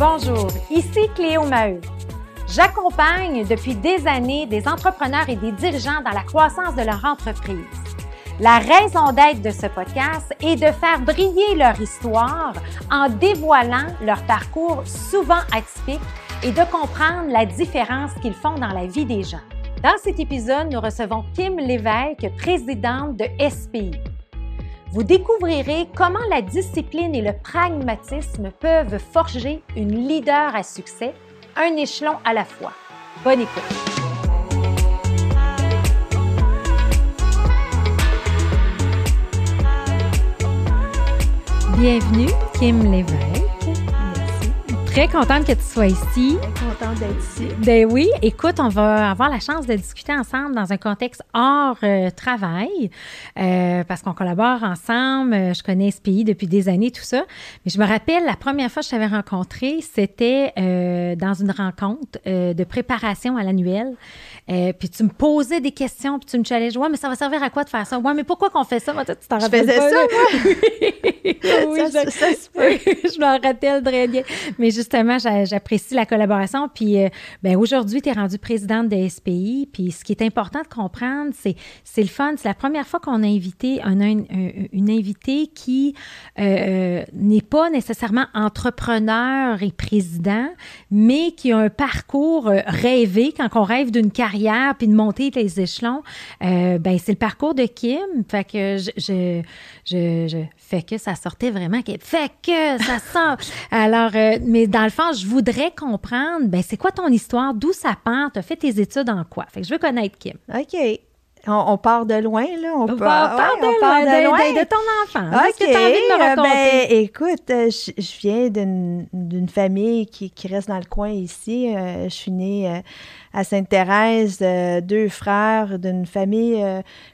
Bonjour, ici Cléo Maheu. J'accompagne depuis des années des entrepreneurs et des dirigeants dans la croissance de leur entreprise. La raison d'être de ce podcast est de faire briller leur histoire en dévoilant leur parcours souvent atypique et de comprendre la différence qu'ils font dans la vie des gens. Dans cet épisode, nous recevons Kim Lévesque, présidente de SPI. Vous découvrirez comment la discipline et le pragmatisme peuvent forger une leader à succès, un échelon à la fois. Bonne écoute. Bienvenue, Kim Lévesque. Très contente que tu sois ici. Très contente d'être ici. Ben oui, écoute, on va avoir la chance de discuter ensemble dans un contexte hors euh, travail, euh, parce qu'on collabore ensemble. Euh, je connais ce pays depuis des années, tout ça. Mais je me rappelle, la première fois que je t'avais rencontré, c'était dans une rencontre de préparation à l'annuel. Puis tu me posais des questions, puis tu me challengeais. Ouais, mais ça va servir à quoi de faire ça? Ouais, mais pourquoi qu'on fait ça? tu t'en je faisais ça, moi. oui, ça, je, ça, je me rappelle très bien. Mais justement, j'apprécie la collaboration. Puis, euh, ben, aujourd'hui, tu es rendue présidente de SPI. Puis, ce qui est important de comprendre, c'est, c'est le fun. C'est la première fois qu'on a invité un, une invitée qui euh, euh, n'est pas nécessairement entrepreneur et président, mais qui a un parcours rêvé quand on rêve d'une carrière puis de monter les échelons. ben, c'est le parcours de Kim. Fait que je, je, je, je fait que ça sortait vraiment. Fait que ça sort. Alors, mais dans le fond, je voudrais comprendre, ben, c'est quoi ton histoire? D'où ça part? Tu as fait tes études en quoi? Fait que je veux connaître Kim. OK. On, part de loin, là. On, part, de, loin, de, ton enfant. OK. Qu'est-ce que tu as envie de me euh, raconter? Ben, écoute, euh, je, viens d'une famille qui, qui, reste dans le coin ici. Euh, je suis née à Sainte-Thérèse, deux frères d'une famille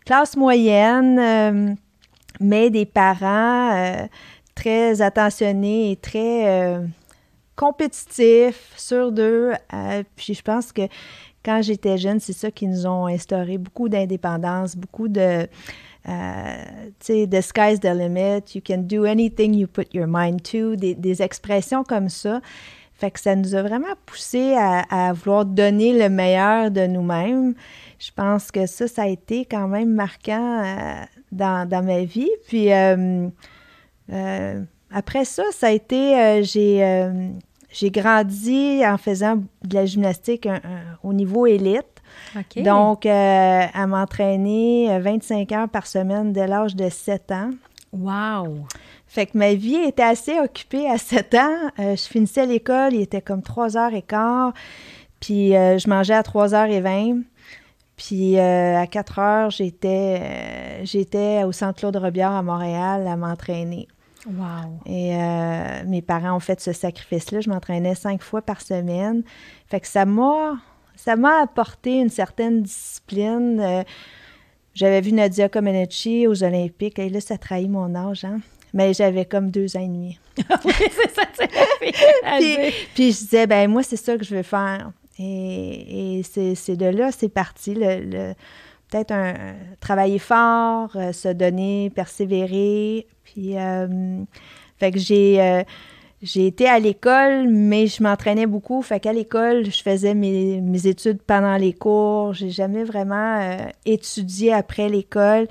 classe moyenne, mais des parents très attentionnés et très compétitif sur deux. Euh, puis je pense que quand j'étais jeune, c'est ça qui nous ont instauré beaucoup d'indépendance, beaucoup de, euh, tu sais, the sky's the limit, you can do anything you put your mind to, des, expressions comme ça. Fait que ça nous a vraiment poussé à, vouloir donner le meilleur de nous-mêmes. Je pense que ça, ça a été quand même marquant euh, dans, dans, ma vie. Puis après ça, ça a été, j'ai, j'ai grandi en faisant de la gymnastique au niveau élite. Donc, euh, à m'entraîner 25 heures par semaine dès l'âge de 7 ans. Wow! Fait que ma vie était assez occupée à 7 ans. Euh, je finissais l'école, il était comme 3h15, puis euh, je mangeais à 3h20. Puis à 4 heures, j'étais, j'étais au Centre Claude Robillard à Montréal à m'entraîner. Wow. Et euh, mes parents ont fait ce sacrifice-là. Je m'entraînais cinq fois par semaine. Fait que ça m'a, ça m'a apporté une certaine discipline. Euh, j'avais vu Nadia Comaneci aux Olympiques. Et là, ça trahit mon âge, hein? Mais j'avais comme deux ans et demi. oui, c'est ça, puis, puis je disais, ben moi, c'est ça que je veux faire. Et, et c'est, de là, c'est parti. Le, peut-être un, travailler fort, euh, se donner, persévérer, puis, euh, fait que j'ai, euh, j'ai été à l'école, mais je m'entraînais beaucoup. Fait qu'à l'école, je faisais mes, mes études pendant les cours. J'ai jamais vraiment euh, étudié après l'école.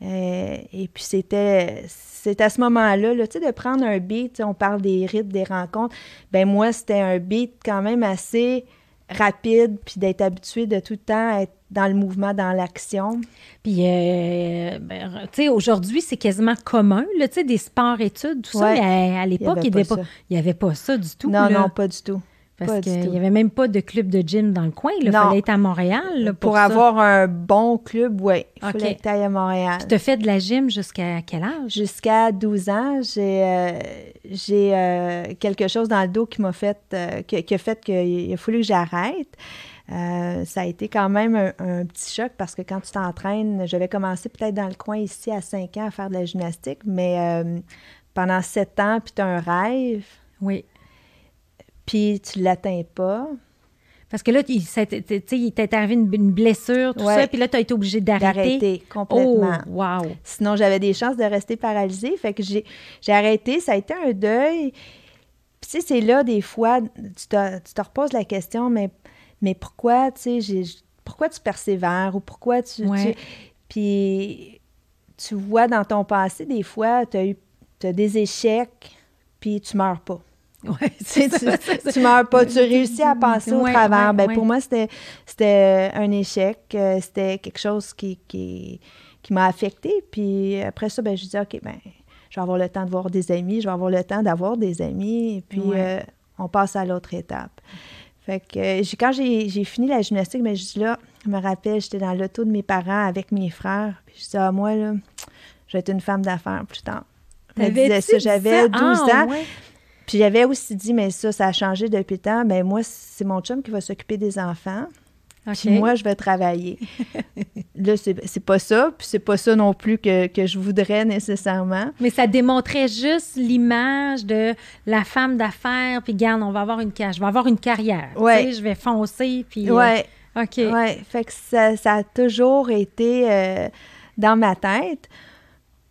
Et puis c'était, c'est à ce moment-là, là, tu sais, de prendre un beat, on parle des rites, des rencontres. Ben moi, c'était un beat quand même assez rapide, puis d'être habitué de tout le temps être dans le mouvement, dans l'action. Puis, euh, ben, tu sais, aujourd'hui, c'est quasiment commun, tu sais, des sports-études, tout ça. Mais à, l'époque, il n'y avait, pas ça du tout. Non, non, pas du tout. Parce qu'il n'y avait même pas de club de gym dans le coin. Il fallait être à Montréal. pour, avoir un bon club, oui. Il fallait être à Montréal. Tu as fait de la gym jusqu'à quel âge? Jusqu'à 12 ans. J'ai euh, j'ai euh, quelque chose dans le dos qui m'a fait, qui, a fait qu'il a fallu que j'arrête. Euh, ça a été quand même un, petit choc parce que quand tu t'entraînes, j'avais commencé peut-être dans le coin ici à 5 ans à faire de la gymnastique, mais euh, pendant 7 ans, puis tu as un rêve. Oui. Puis tu ne l'atteins pas. Parce que là, il t'est arrivé une, blessure, tout ça, puis là, tu as été obligé d'arrêter. D'arrêter complètement. Oh, wow. Sinon, j'avais des chances de rester paralysée. Fait que j'ai arrêté. Ça a été un deuil Puis, tu sais, c'est là, des fois, tu te, tu te reposes la question, mais, mais pourquoi, tu sais, pourquoi tu persévères ou pourquoi tu... puis, tu vois dans ton passé, des fois, tu as eu as des échecs, puis tu meurs pas. Ouais, tu, tu, meurs pas, tu réussis à passer au travers. ben, Pour moi, c'était un échec, euh, c'était quelque chose qui, qui, qui m'a affecté. Puis après ça, ben, je dis, OK, ben, je vais avoir le temps de voir des amis, je vais avoir le temps d'avoir des amis, et puis euh, on passe à l'autre étape. Fait que euh, quand j'ai fini la gymnastique, ben, je dis là, je me rappelle, j'étais dans l'auto de mes parents avec mes frères, puis je dis, ah, moi, là, je vais être une femme d'affaires plus tard. ça, j'avais 12 ah, ans. Puis j'avais aussi dit, mais ça, ça a changé depuis le temps. Mais moi, c'est mon chum qui va s'occuper des enfants. Puis moi, je vais travailler. là, c'est pas ça, puis c'est pas ça non plus que, que, je voudrais nécessairement. Mais ça démontrait juste l'image de la femme d'affaires, puis garde, on va avoir une je vais avoir une carrière. Ouais. je vais foncer, puis... Euh, ouais. OK. Ouais, fait que ça, ça a toujours été euh, dans ma tête.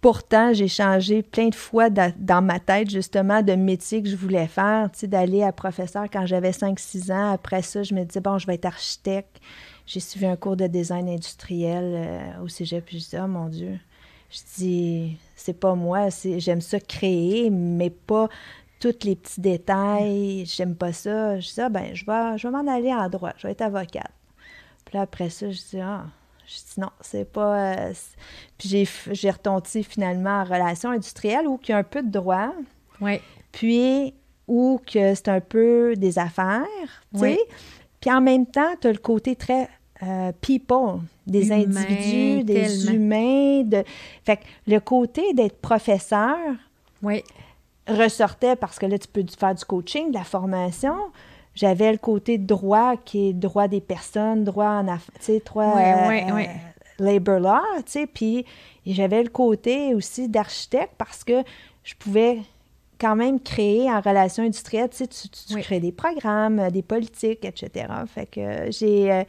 Pourtant, j'ai changé plein de fois dans ma tête, justement, de métier que je voulais faire, tu sais, d'aller à professeur quand j'avais 5-6 ans. Après ça, je me disais, bon, je vais être architecte. J'ai suivi un cours de design industriel euh, au cégep, puis je dis, oh mon Dieu. Je dis, c'est pas moi, j'aime ça créer, mais pas tous les petits détails. J'aime pas ça. Je dis, ah, ben, je vais, m'en aller en droit, je vais être avocate. Puis là, après ça, je dis, ah, je dis non, c'est pas. Euh, puis j'ai, retonti finalement en relation industrielle où il y a un peu de droit. Oui. Puis où que c'est un peu des affaires, tu sais. Puis en même temps, tu as le côté très euh, people, des individus, des humains. De... Fait que le côté d'être professeur oui. ressortait parce que là, tu peux faire du coaching, de la formation, j'avais le côté droit qui est droit des personnes, droit en affaires, tu sais, droit euh, labor law, tu sais, puis j'avais le côté aussi d'architecte parce que je pouvais quand même créer en relation industrielle, tu sais, tu, crées des programmes, des politiques, etc. Fait que j'ai euh,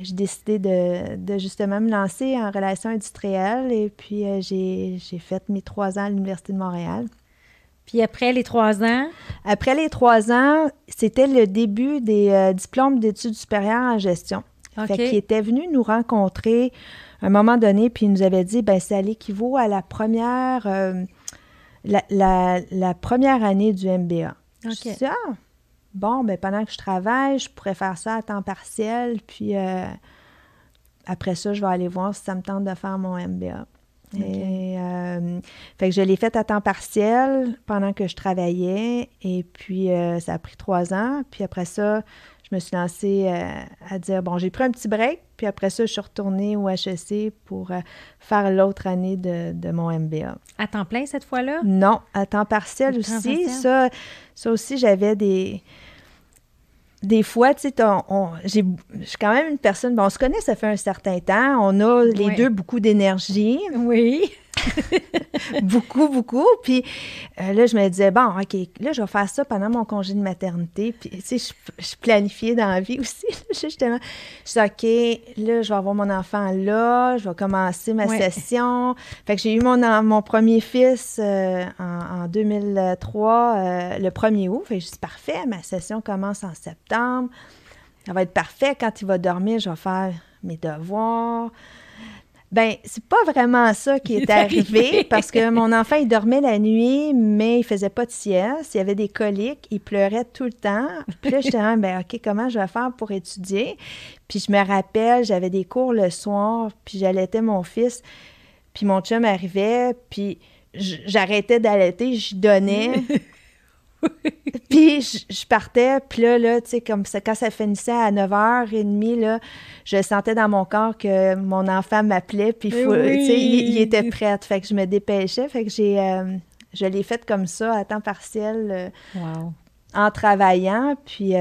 j'ai décidé de, justement me lancer en relation industrielle et puis euh, j'ai fait mes trois ans à l'Université de Montréal. Puis après les trois ans? Après les trois ans, c'était le début des euh, diplômes d'études supérieures en gestion. Fait qu'il était venu nous rencontrer à un moment donné, puis il nous avait dit, ben ça l'équivaut à la première, euh, la, première année du MBA. OK. ah, bon, ben pendant que je travaille, je pourrais faire ça à temps partiel, puis euh, après ça, je vais aller voir si ça me tente de faire mon MBA. Et, euh, fait que je l'ai fait à temps partiel pendant que je travaillais. Et puis, euh, ça a pris trois ans. Puis après ça, je me suis lancée euh, à dire, bon, j'ai pris un petit break. Puis après ça, je suis retournée au HEC pour faire l'autre année de, de, mon MBA. À temps plein cette fois-là? Non, à temps partiel aussi. Ça, ça aussi, j'avais des des fois, tu sais, je suis quand même une personne, bon, on se connaît, ça fait un certain temps, on a les deux beaucoup d'énergie. Oui. beaucoup, beaucoup. Puis euh, là, je me disais, bon, OK, là, je vais faire ça pendant mon congé de maternité. Puis, tu sais, je, planifiais dans la vie aussi. justement, je dis, OK, là, je vais avoir mon enfant là, je vais commencer ma session. Fait que j'ai eu mon, mon premier fils euh, en, 2003, euh, le 1er août. Fait que je dis, parfait, ma session commence en septembre. Ça va être parfait. Quand il va dormir, je vais faire mes devoirs. Ben, c'est pas vraiment ça qui est arrivé parce que mon enfant, il dormait la nuit, mais il faisait pas de sieste. Il avait des coliques, il pleurait tout le temps. Puis là, j'étais, ah, ben, OK, comment je vais faire pour étudier? Puis je me rappelle, j'avais des cours le soir, puis j'allaitais mon fils. Puis mon chum arrivait, puis j'arrêtais d'allaiter, je donnais. puis je, partais, puis là, là tu sais, comme ça, quand ça finissait à 9h30, là, je sentais dans mon corps que mon enfant m'appelait, puis tu sais, il, était prêt. Fait que je me dépêchais, fait que j'ai... Euh, je l'ai fait comme ça, à temps partiel, euh, en travaillant, puis...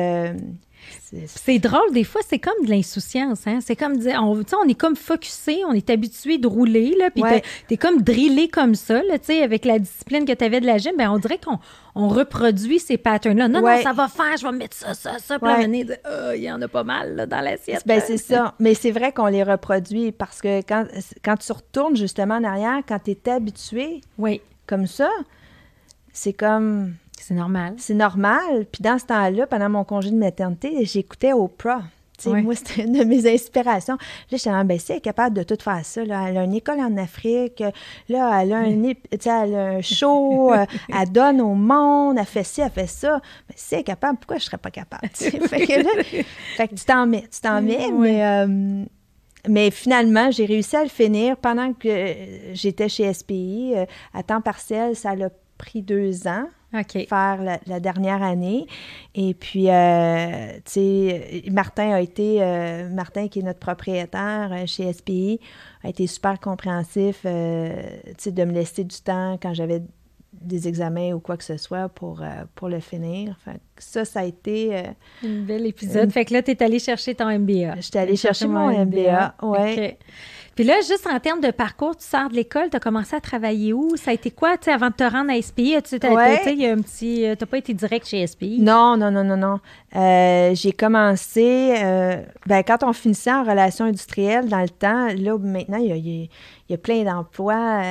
C'est drôle, des fois, c'est comme de l'insouciance. Hein? C'est comme dire, on, on est comme focusé, on est habitué de rouler, là, puis t'es comme drillé comme ça, là, avec la discipline que tu avais de la gym. Ben, on dirait qu'on on reproduit ces patterns-là. Non, non, ça va faire, je vais mettre ça, ça, ça. Puis oh, il y en a pas mal là, dans l'assiette. Ben, c'est ça. Mais c'est vrai qu'on les reproduit parce que quand, quand tu retournes justement en arrière, quand tu es habitué oui. comme ça, c'est comme C'est normal. C'est normal. Puis dans ce temps-là, pendant mon congé de maternité, j'écoutais Oprah. Moi, c'était une de mes inspirations. Là, j'étais en ben, elle est capable de tout faire ça. Là. Elle a une école en Afrique. Là, elle a un, elle a un show. Euh, elle donne au monde. Elle fait ci, elle fait ça. Mais si elle est capable, pourquoi je ne serais pas capable? fait, que là, fait que tu t'en mets. Tu t'en mets, mais... Euh, mais finalement, j'ai réussi à le finir pendant que j'étais chez SPI. Euh, à temps partiel, ça l'a pris deux ans faire la, dernière année. Et puis, euh, tu sais, Martin a été, euh, Martin qui est notre propriétaire euh, chez SPI, a été super compréhensif, tu sais, de me laisser du temps quand j'avais des examens ou quoi que ce soit pour, pour le finir. Fait ça, ça a été... Un bel épisode. Fait que là, tu es allé chercher ton MBA. J'étais allée chercher mon MBA, oui. Puis là, juste en termes de parcours, tu sors de l'école, tu as commencé à travailler où? Ça a été quoi, tu sais, avant de te rendre à SPI? Tu ouais. petit... Euh, pas été direct chez SPI? Non, non, non, non, non. Euh, j'ai commencé... Euh, ben, quand on finissait en relations industrielles, dans le temps, là, maintenant, il y a, plein d'emplois.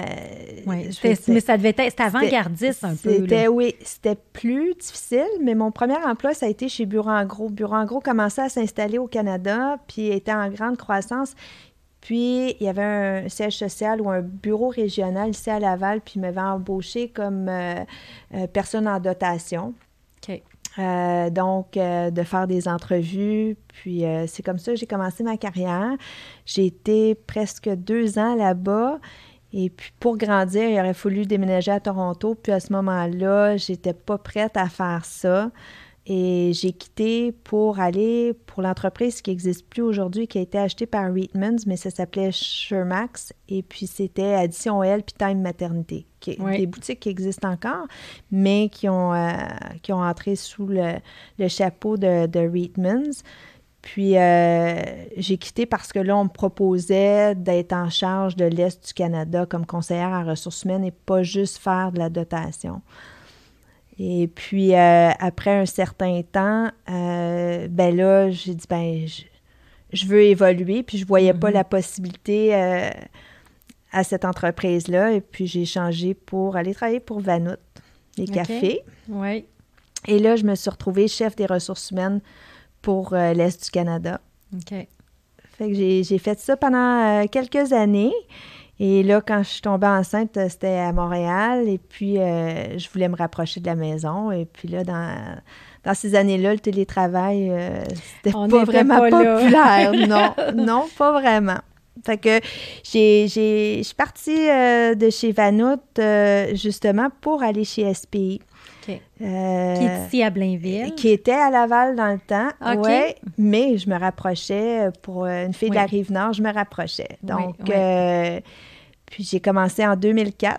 oui, mais ça devait être... C'était avant-gardiste un peu. C'était, oui, c'était plus difficile, mais mon premier emploi, ça a été chez Bureau en Gros. Bureau en Gros commençait à s'installer au Canada, puis était en grande croissance. Puis, il y avait un siège social ou un bureau régional ici à Laval, puis il m'avait embauché comme euh, euh, personne en dotation. OK. Euh, donc, de faire des entrevues. Puis, c'est comme ça que j'ai commencé ma carrière. J'ai été presque deux ans là-bas. Et puis, pour grandir, il aurait fallu déménager à Toronto. Puis, à ce moment-là, j'étais pas prête à faire ça. Et j'ai quitté pour aller pour l'entreprise qui n'existe plus aujourd'hui, qui a été achetée par Reitmans, mais ça s'appelait Shermax. Et puis c'était Addition L puis Time Maternité, qui des boutiques qui existent encore, mais qui ont, euh, qui ont entré sous le, chapeau de, de Reitmans. Puis euh, j'ai quitté parce que là, on me proposait d'être en charge de l'Est du Canada comme conseillère en ressources humaines et pas juste faire de la dotation. Et puis, euh, après un certain temps, euh, ben là, j'ai dit, ben, je, veux évoluer, puis je voyais pas mm-hmm. la possibilité euh, à cette entreprise-là. Et puis, j'ai changé pour aller travailler pour Vanout, les cafés. Oui. Et là, je me suis retrouvée chef des ressources humaines pour l'Est du Canada. OK. Fait que j'ai fait ça pendant quelques années. Et là, quand je suis tombée enceinte, euh, c'était à Montréal. Et puis, euh, je voulais me rapprocher de la maison. Et puis là, dans, dans ces années-là, le télétravail, euh, c'était pas vraiment populaire. non, non, pas vraiment. Fait que j'ai, je suis partie de chez Vanout justement pour aller chez SPI. qui est ici à Blainville. Qui était à Laval dans le temps. Oui, mais je me rapprochais pour une fille de la Rive-Nord, je me rapprochais. Donc, puis j'ai commencé en 2004.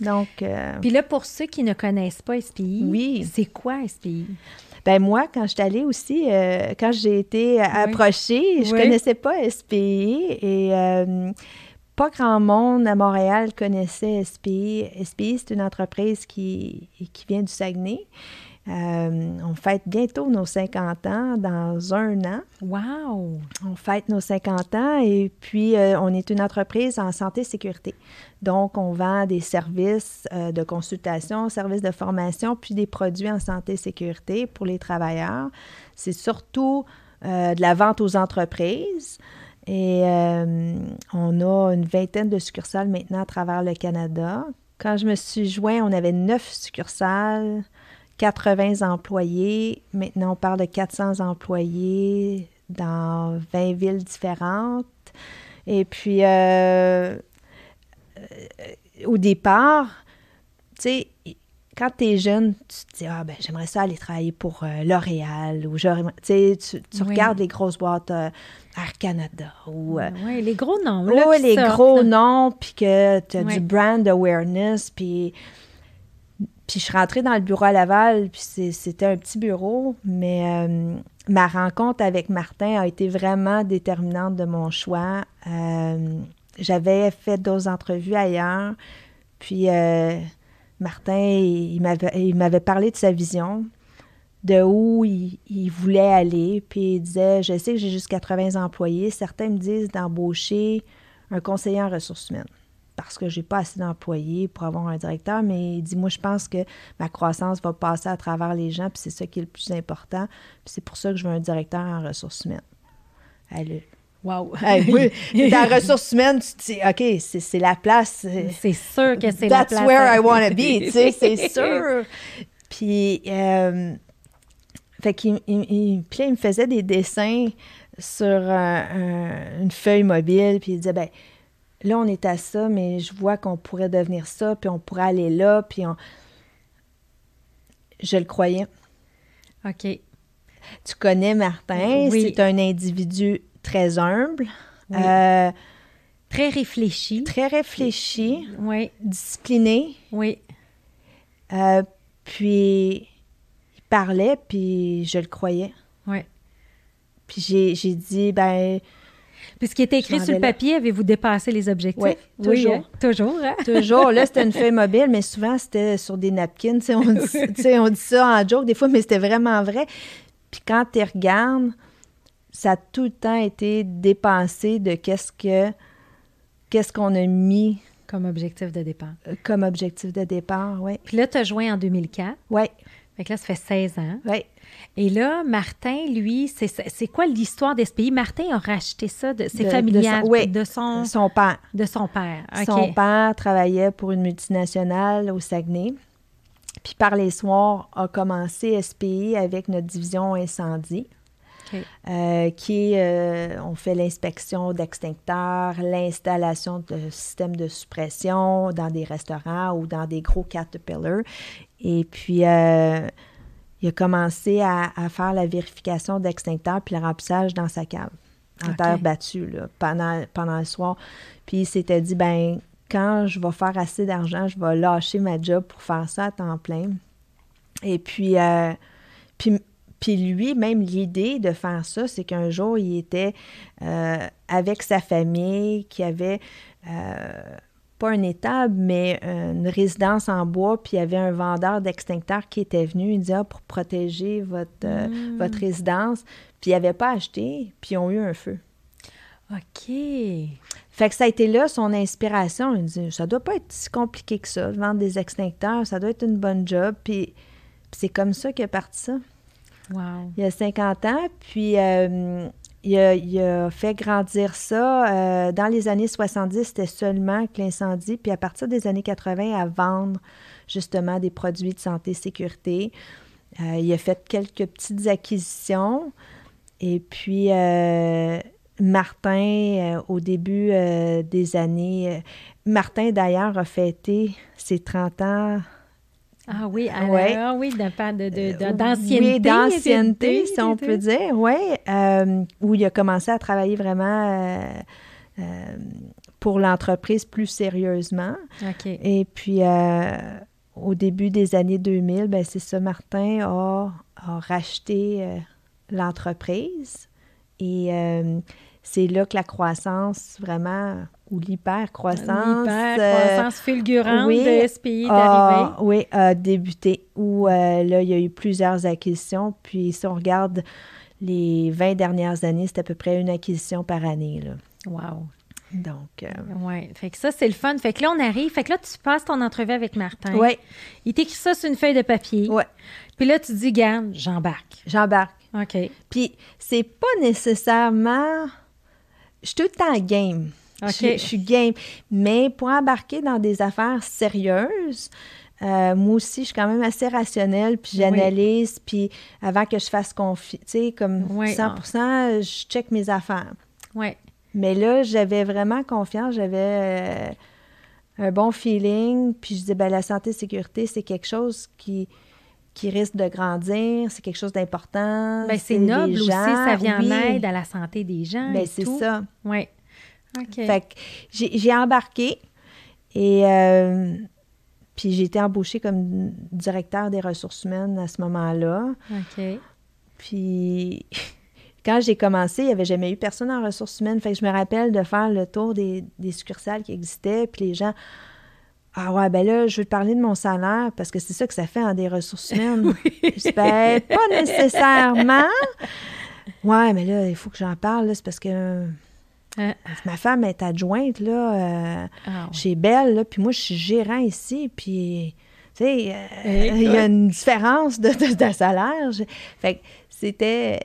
Donc. Euh, Puis là, pour ceux qui ne connaissent pas SPI, oui. c'est quoi SPI? Ben moi, quand je suis allée aussi, euh, quand j'ai été approchée, je ne connaissais pas SPI et euh, pas grand monde à Montréal connaissait SPI. SPI, c'est une entreprise qui, qui vient du Saguenay. Euh, on fête bientôt nos 50 ans dans un an. Wow! On fête nos 50 ans et puis euh, on est une entreprise en santé et sécurité. Donc, on vend des services euh, de consultation, services de formation, puis des produits en santé et sécurité pour les travailleurs. C'est surtout de la vente aux entreprises. Et on a une vingtaine de succursales maintenant à travers le Canada. Quand je me suis joint, on avait neuf succursales 80 employés. Maintenant, on parle de 400 employés dans 20 villes différentes. Et puis, euh, euh, au départ, tu sais, quand tu es jeune, tu te dis Ah, ben, j'aimerais ça aller travailler pour euh, L'Oréal ou tu, tu regardes les grosses boîtes Air Canada ou. oui, les gros noms. Oui, les gros noms, puis que tu as du brand awareness, puis puis je suis rentrée dans le bureau à Laval, puis c'était un petit bureau, mais euh, ma rencontre avec Martin a été vraiment déterminante de mon choix. Euh, j'avais fait d'autres entrevues ailleurs, puis euh, Martin, il, m'avait parlé de sa vision, de où il, il, voulait aller, puis il disait, je sais que j'ai juste 80 employés, certains me disent d'embaucher un conseiller en ressources humaines. Parce que j'ai pas assez d'employés pour avoir un directeur, mais il dit, moi, je pense que ma croissance va passer à travers les gens, puis c'est ça qui est le plus important. Puis c'est pour ça que je veux un directeur en ressources humaines. Elle, Wow! oui, dans ressources humaines, tu te dis, OK, c'est la place. C'est sûr que c'est la place. That's where I want to be, tu sais, c'est sûr. Puis, euh, fait qu'il il, il me faisait des dessins sur une feuille mobile, puis il disait, ben là, on est à ça, mais je vois qu'on pourrait devenir ça, puis on pourrait aller là, puis on... Je le croyais. OK. Tu connais Martin, c'est un individu très humble. Euh, très réfléchi. Très réfléchi. Oui. Discipliné. Oui. Euh, puis, il parlait, puis je le croyais. Oui. Puis j'ai dit, ben. Puis ce qui était écrit sur le papier, avez-vous dépassé les objectifs? Oui, toujours. Hein? toujours, hein? toujours. Là, c'était une feuille mobile, mais souvent, c'était sur des napkins. on, dit, on dit ça en joke des fois, mais c'était vraiment vrai. Puis quand tu regardes, ça a tout le temps été dépensé de qu'est-ce que qu'est-ce qu'on a mis comme objectif de départ. Comme objectif de départ, oui. Puis là, tu as joint en 2004. Oui. Fait que là, ça fait 16 ans. Oui. Et là, Martin, lui, c'est quoi l'histoire d'SPI? Martin a racheté ça, de, c'est familial, de, son, de son... son père. De son père, Son père travaillait pour une multinationale au Saguenay. Puis par les soirs, a commencé SPI avec notre division incendie. Euh, qui euh, on fait l'inspection d'extincteurs, l'installation de systèmes de suppression dans des restaurants ou dans des gros Caterpillar. Et puis, euh, il a commencé à, faire la vérification d'extincteurs puis le remplissage dans sa cave, en terre battue, pendant, pendant le soir. Puis il s'était dit, ben quand je vais faire assez d'argent, je vais lâcher ma job pour faire ça à temps plein. Et puis, puis puis lui, même l'idée de faire ça, c'est qu'un jour, il était euh, avec sa famille, qui avait euh, pas un étable, mais une résidence en bois, puis il y avait un vendeur d'extincteurs qui était venu. Il disait ah, pour protéger votre, euh, hmm. votre résidence. Puis il n'avait pas acheté, puis ils ont eu un feu. OK. Fait que ça a été là son inspiration. Il dit ça doit pas être si compliqué que ça, vendre des extincteurs, ça doit être une bonne job. Puis, puis c'est comme ça qu'il a parti ça. Il y a 50 ans. Puis euh, il, a, fait grandir ça. Euh, dans les années 70, c'était seulement que l'incendie. Puis à partir des années 80, à vendre justement des produits de santé sécurité. Euh, il a fait quelques petites acquisitions. Et puis, Martin, au début des années, Martin d'ailleurs a fêté ses 30 ans ah oui, oui, euh, d'ancienneté. Oui, d'ancienneté, si on peut dire, oui. Euh, où il a commencé à travailler vraiment euh, pour l'entreprise plus sérieusement. OK. Et puis, au début des années 2000, ben c'est ça, Martin a, a racheté l'entreprise. Et c'est là que la croissance vraiment ou l'hypercroissance. L'hypercroissance fulgurante de SPI est arrivée. Oui, a débuté. Où euh, là, il y a eu plusieurs acquisitions. Puis si on regarde les 20 dernières années, c'est à peu près une acquisition par année. Là. Wow. Donc. Euh, oui. Fait que ça, c'est le fun. Fait que là, on arrive. Fait que là, tu passes ton entrevue avec Martin. Oui. Il t'écrit ça sur une feuille de papier. Oui. Puis là, tu dis, garde, j'embarque. J'embarque. OK. Puis c'est pas nécessairement. Je suis tout le temps game. Je, suis game. Mais pour embarquer dans des affaires sérieuses, euh, moi aussi, je suis quand même assez rationnelle, puis j'analyse, puis avant que je fasse confiance, tu sais, comme 100 je check mes affaires. Oui. Mais là, j'avais vraiment confiance, j'avais euh, un bon feeling, puis je disais, ben la santé et sécurité, c'est quelque chose qui, qui risque de grandir, c'est quelque chose d'important. Ben, c'est noble aussi, ça vient en aide à la santé des gens. Ben, c'est ça. Oui. Fait que j'ai embarqué et euh, puis j'ai été embauchée comme directeur des ressources humaines à ce moment-là. OK. Puis quand j'ai commencé, il n'y avait jamais eu personne en ressources humaines. Fait que je me rappelle de faire le tour des, des succursales qui existaient, puis les gens ah ouais, ben là, je veux te parler de mon salaire parce que c'est ça que ça fait en des ressources humaines. oui. Je ben, pas nécessairement. Ouais, mais là, il faut que j'en parle, c'est parce que Ah. Ma femme est adjointe là, euh, ah, chez Belle, là, puis moi, je suis gérant ici, puis, tu sais, euh, il y a une différence de, de, salaire. Fait que c'était,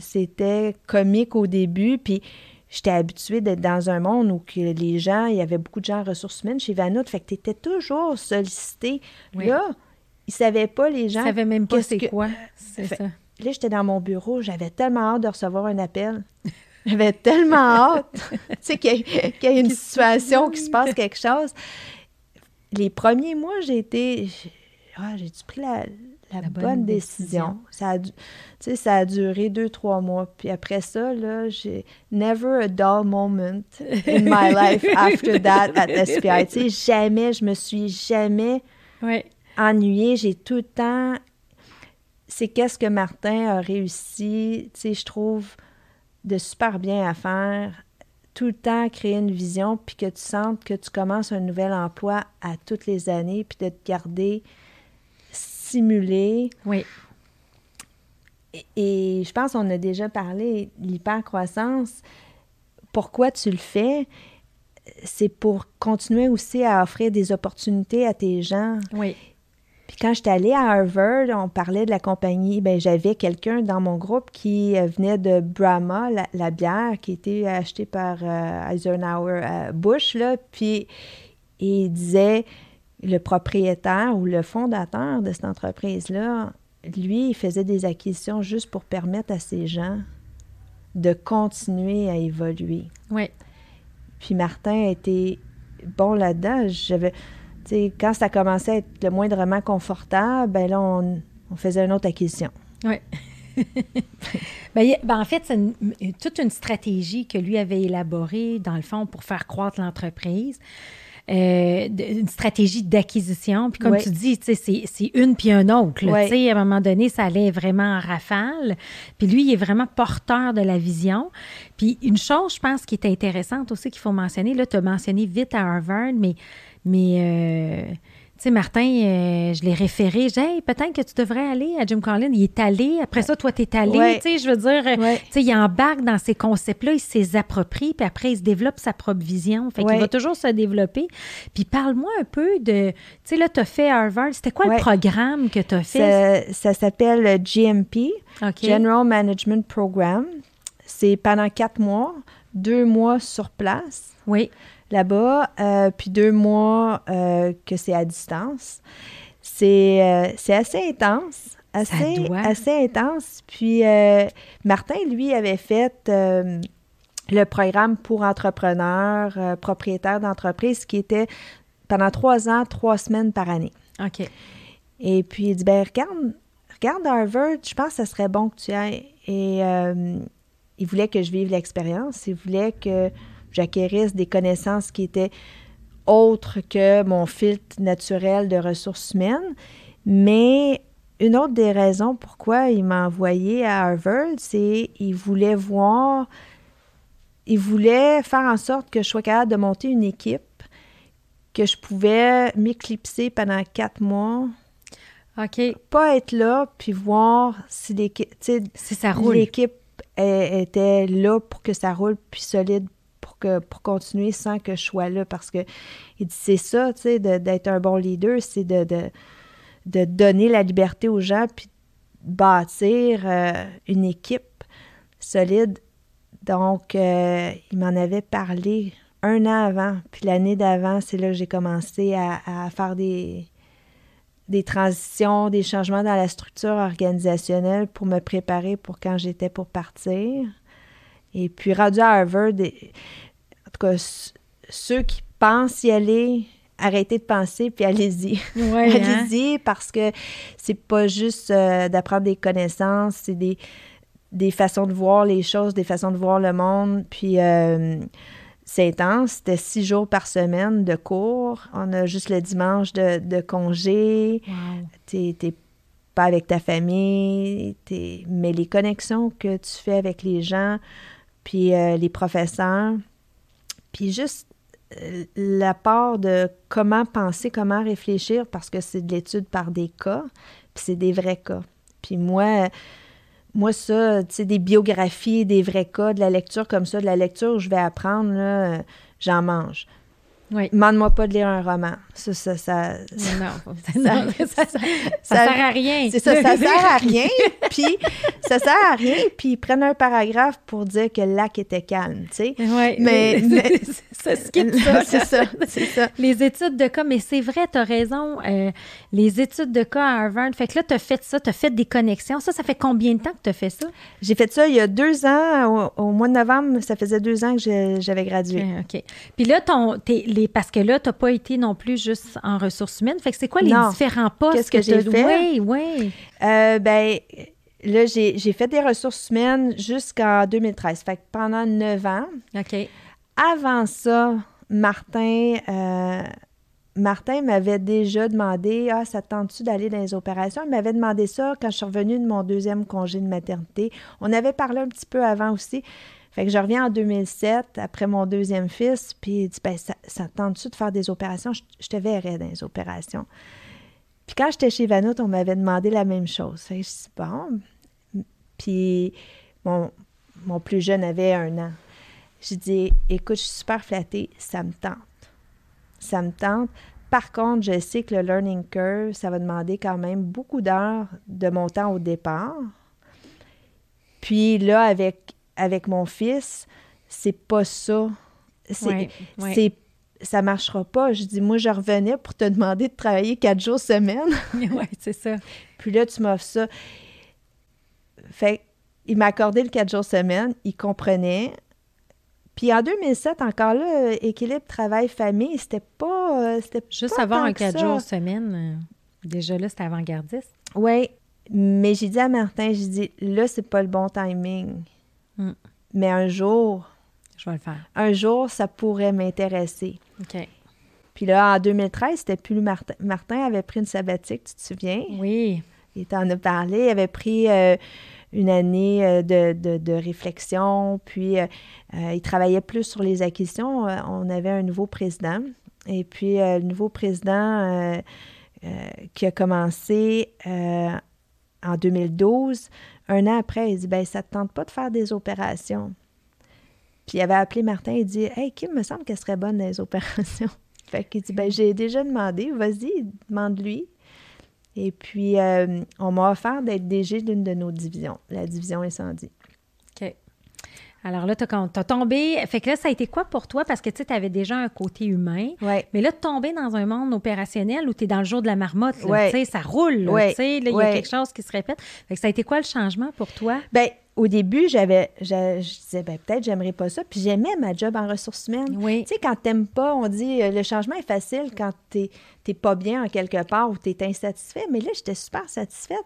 c'était comique au début, puis j'étais habituée d'être dans un monde où que les gens, il y avait beaucoup de gens en ressources humaines chez Vanout, fait que tu étais toujours sollicité. Là, ils savaient pas, les gens. Ils savaient même pas c'est quoi. C'est ça. Là, j'étais dans mon bureau, j'avais tellement hâte de recevoir un appel. J'avais tellement hâte, tu sais, qu'il y, ait une situation, qu'il se passe quelque chose. Les premiers mois, j'ai été... Ah, j'ai-tu pris la, bonne, décision? Ça, a, ça a duré deux, trois mois. Puis après ça, là, j'ai... Never a dull moment in my life after that at SPI. Tu sais, jamais, je me suis jamais ennuyée. J'ai tout le temps... C'est qu'est-ce que Martin a réussi, tu sais, je trouve de super bien à faire, tout le temps créer une vision, puis que tu sentes que tu commences un nouvel emploi à toutes les années, puis de te garder simulé. Oui. Et, je pense qu'on a déjà parlé, l'hypercroissance, pourquoi tu le fais? C'est pour continuer aussi à offrir des opportunités à tes gens. Oui. Puis quand j'étais allée à Harvard, on parlait de la compagnie. Ben j'avais quelqu'un dans mon groupe qui euh, venait de Brahma, la, bière qui était achetée par euh, Eisenhower euh, Bush, là. Puis il disait le propriétaire ou le fondateur de cette entreprise-là, lui, il faisait des acquisitions juste pour permettre à ces gens de continuer à évoluer. Oui. Puis Martin a été bon là-dedans. J'avais quand ça commençait à être le moindrement confortable, ben là, on, faisait une autre acquisition. Oui. Ben, ben, en fait, c'est toute une stratégie que lui avait élaborée, dans le fond, pour faire croître l'entreprise. Euh, une stratégie d'acquisition. Puis comme tu dis, c'est une puis un autre. Là, À un moment donné, ça allait vraiment en rafale. Puis lui, il est vraiment porteur de la vision. Puis une chose, je pense, qui est intéressante aussi qu'il faut mentionner, là, tu as mentionné vite à Harvard, mais mais, euh, tu sais, Martin, euh, je l'ai référé. J'ai hey, peut-être que tu devrais aller à Jim Collins. Il est allé. Après ça, toi, tu es allé. Tu sais, je veux dire, euh, tu sais, il embarque dans ces concepts-là, il s'est approprie, puis après, il se développe sa propre vision. Fait qu'il va toujours se développer. Puis parle-moi un peu de. Tu sais, là, tu as fait Harvard. C'était quoi le programme que tu as fait? Ça, s'appelle GMP, General Management Program. C'est pendant quatre mois, deux mois sur place. Oui là-bas, euh, puis deux mois euh, que c'est à distance. C'est euh, assez intense, assez, assez intense. Puis Martin, lui, avait fait le programme pour entrepreneurs, propriétaires d'entreprise, qui était pendant trois ans, trois semaines par année. OK. Et puis, il dit, ben regarde, regarde Harvard, je pense que ce serait bon que tu ailles. Et il voulait que je vive l'expérience. Il voulait que j'acquérisse des connaissances qui étaient autres que mon filtre naturel de ressources humaines. Mais une autre des raisons pourquoi il m'a envoyé à Harvard, c'est qu'il voulait voir, il voulait faire en sorte que je sois capable de monter une équipe, que je pouvais m'éclipser pendant quatre mois. OK. Pas être là, puis voir si l'équipe, si ça roule. L'équipe était là pour que ça roule, puis solide pour continuer sans que je sois là. Parce que dit c'est ça, tu sais, d'être un bon leader, c'est de, de, donner la liberté aux gens puis bâtir euh, une équipe solide. Donc, euh, il m'en avait parlé un an avant. Puis l'année d'avant, c'est là que j'ai commencé à, faire des, des transitions, des changements dans la structure organisationnelle pour me préparer pour quand j'étais pour partir. Et puis, rendu à Harvard, tout cas, ceux qui pensent y aller, arrêtez de penser puis allez-y. allez-y hein? parce que c'est pas juste euh, d'apprendre des connaissances, c'est des, des façons de voir les choses, des façons de voir le monde. Puis euh, c'est intense. C'était six jours par semaine de cours. On a juste le dimanche de, de congé. T'es, pas avec ta famille. Mais les connexions que tu fais avec les gens, puis euh, les professeurs, puis juste euh, la part de comment penser, comment réfléchir, parce que c'est de l'étude par des cas, puis c'est des vrais cas. Puis moi, moi, ça, tu sais, des biographies, des vrais cas, de la lecture comme ça, de la lecture je vais apprendre, j'en mange. Oui. Demande-moi pas de lire un roman. Ça, ça, ça, non, ça, ça, sert à rien. C'est ça, ça sert à rien. Puis, ça sert à rien. Puis, ils prennent un paragraphe pour dire que le lac était calme, tu sais. Oui. Mais, mais ça skip ça. c'est ça, c'est ça. Les études de cas, mais c'est vrai, tu as raison. Euh, les études de cas à Harvard. Fait que là, tu as fait ça, tu as fait des connexions. Ça, ça fait combien de temps que tu as fait ça? J'ai fait ça il y a deux ans. Au, mois de novembre, ça faisait deux ans que j'avais gradué. OK. Puis là, ton, parce que là, tu n'as pas été non plus juste en ressources humaines. Fait que c'est quoi les différents postes Qu'est-ce que, j'ai fait? Oui, oui. Euh, ben, là, j'ai fait des ressources humaines jusqu'en 2013. Fait que pendant neuf ans. OK. Avant ça, Martin, euh, Martin m'avait déjà demandé Ah, ça tente-tu d'aller dans les opérations? Il m'avait demandé ça quand je suis revenue de mon deuxième congé de maternité. On avait parlé un petit peu avant aussi. Fait que je reviens en 2007, après mon deuxième fils, puis il dit ben, ça, tente-tu de faire des opérations? Je, te verrais dans les opérations. Puis quand j'étais chez Vanout, on m'avait demandé la même chose. Fait je dis bon. Puis mon, mon plus jeune avait un an. Je dis écoute, je suis super flattée, ça me tente. Ça me tente. Par contre, je sais que le learning curve, ça va demander quand même beaucoup d'heures de mon temps au départ. Puis là, avec avec mon fils, c'est pas ça. C'est, c'est ça marchera pas. Je dis, moi, je revenais pour te demander de travailler quatre jours semaine. oui, c'est ça. Puis là, tu m'offres ça. Fait il m'a accordé le quatre jours semaine, il comprenait. Puis en 2007, encore là, équilibre travail-famille, c'était pas. Euh, c'était Juste avoir un quatre jours semaine, euh, déjà là, c'était avant-gardiste. Oui, mais j'ai dit à Martin, j'ai dit, là, c'est pas le bon timing. Mm. Mais un jour, je vais le faire. Un jour, ça pourrait m'intéresser. OK. Puis là, en 2013, c'était plus Martin. Martin avait pris une sabbatique, tu te souviens? Oui. Il t'en a parlé. Il avait pris euh, une année euh, de, réflexion, puis euh, il travaillait plus sur les acquisitions. on avait un nouveau président. Et puis, le nouveau président qui a commencé en 2012 un an après, il dit ben ça te tente pas de faire des opérations. Puis il avait appelé Martin et dit Hey, Kim, me semble qu'elle serait bonne les opérations. fait qu'il dit ben j'ai déjà demandé, vas-y, demande-lui. Et puis, euh, on m'a offert d'être DG d'une de nos divisions, la division incendie. Alors là, tu as, tombé. Fait que là, ça a été quoi pour toi? Parce que tu avais déjà un côté humain. Ouais. Mais là, tomber dans un monde opérationnel où tu es dans le jour de la marmotte, ça roule. Il y a quelque chose qui se répète. Fait que ça a été quoi le changement pour toi? Bien, au début, j'avais, je, disais, ben, peut-être j'aimerais pas ça. Puis j'aimais ma job en ressources humaines. Oui. Tu sais, quand t'aimes pas, on dit euh, le changement est facile quand t'es, t'es pas bien en quelque part ou tu es insatisfait. Mais là, j'étais super satisfaite.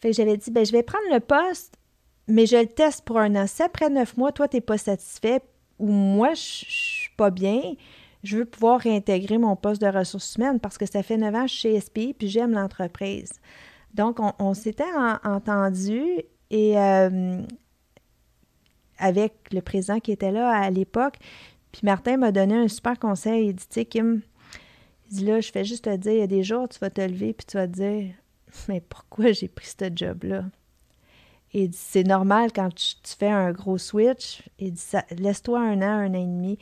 Fait que j'avais dit, ben, je vais prendre le poste mais je le teste pour un an. Si après neuf mois, toi, tu n'es pas satisfait ou moi, je suis pas bien, je veux pouvoir réintégrer mon poste de ressources humaines parce que ça fait neuf ans chez SPI puis j'aime l'entreprise. Donc, on, s'était entendu et euh, avec le président qui était là à l'époque, puis Martin m'a donné un super conseil. Il dit, tu sais, Kim, il là, je fais juste te dire, il y a des jours, tu vas te lever puis tu vas te dire, mais pourquoi j'ai pris ce job-là? Et c'est normal quand tu, fais un gros switch. Dit laisse-toi un an, un an et demi.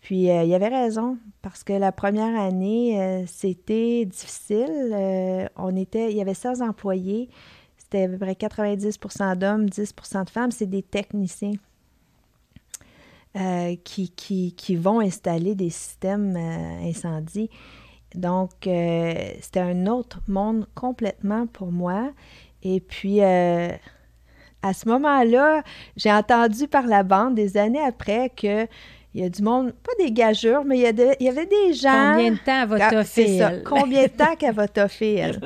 Puis euh, il avait raison, parce que la première année, euh, c'était difficile. Euh, on était, il y avait 16 employés. C'était à peu près 90% d'hommes, 10% de femmes. C'est des techniciens qui, qui, qui, vont installer des systèmes incendies. Donc, c'était un autre monde complètement pour moi. Et puis, à ce moment-là, j'ai entendu par la bande des années après que il y a du monde, pas des gageurs, mais il y, il y avait des gens. Combien de temps elle va toffer? ça. Combien de temps qu'elle va toffer, elle?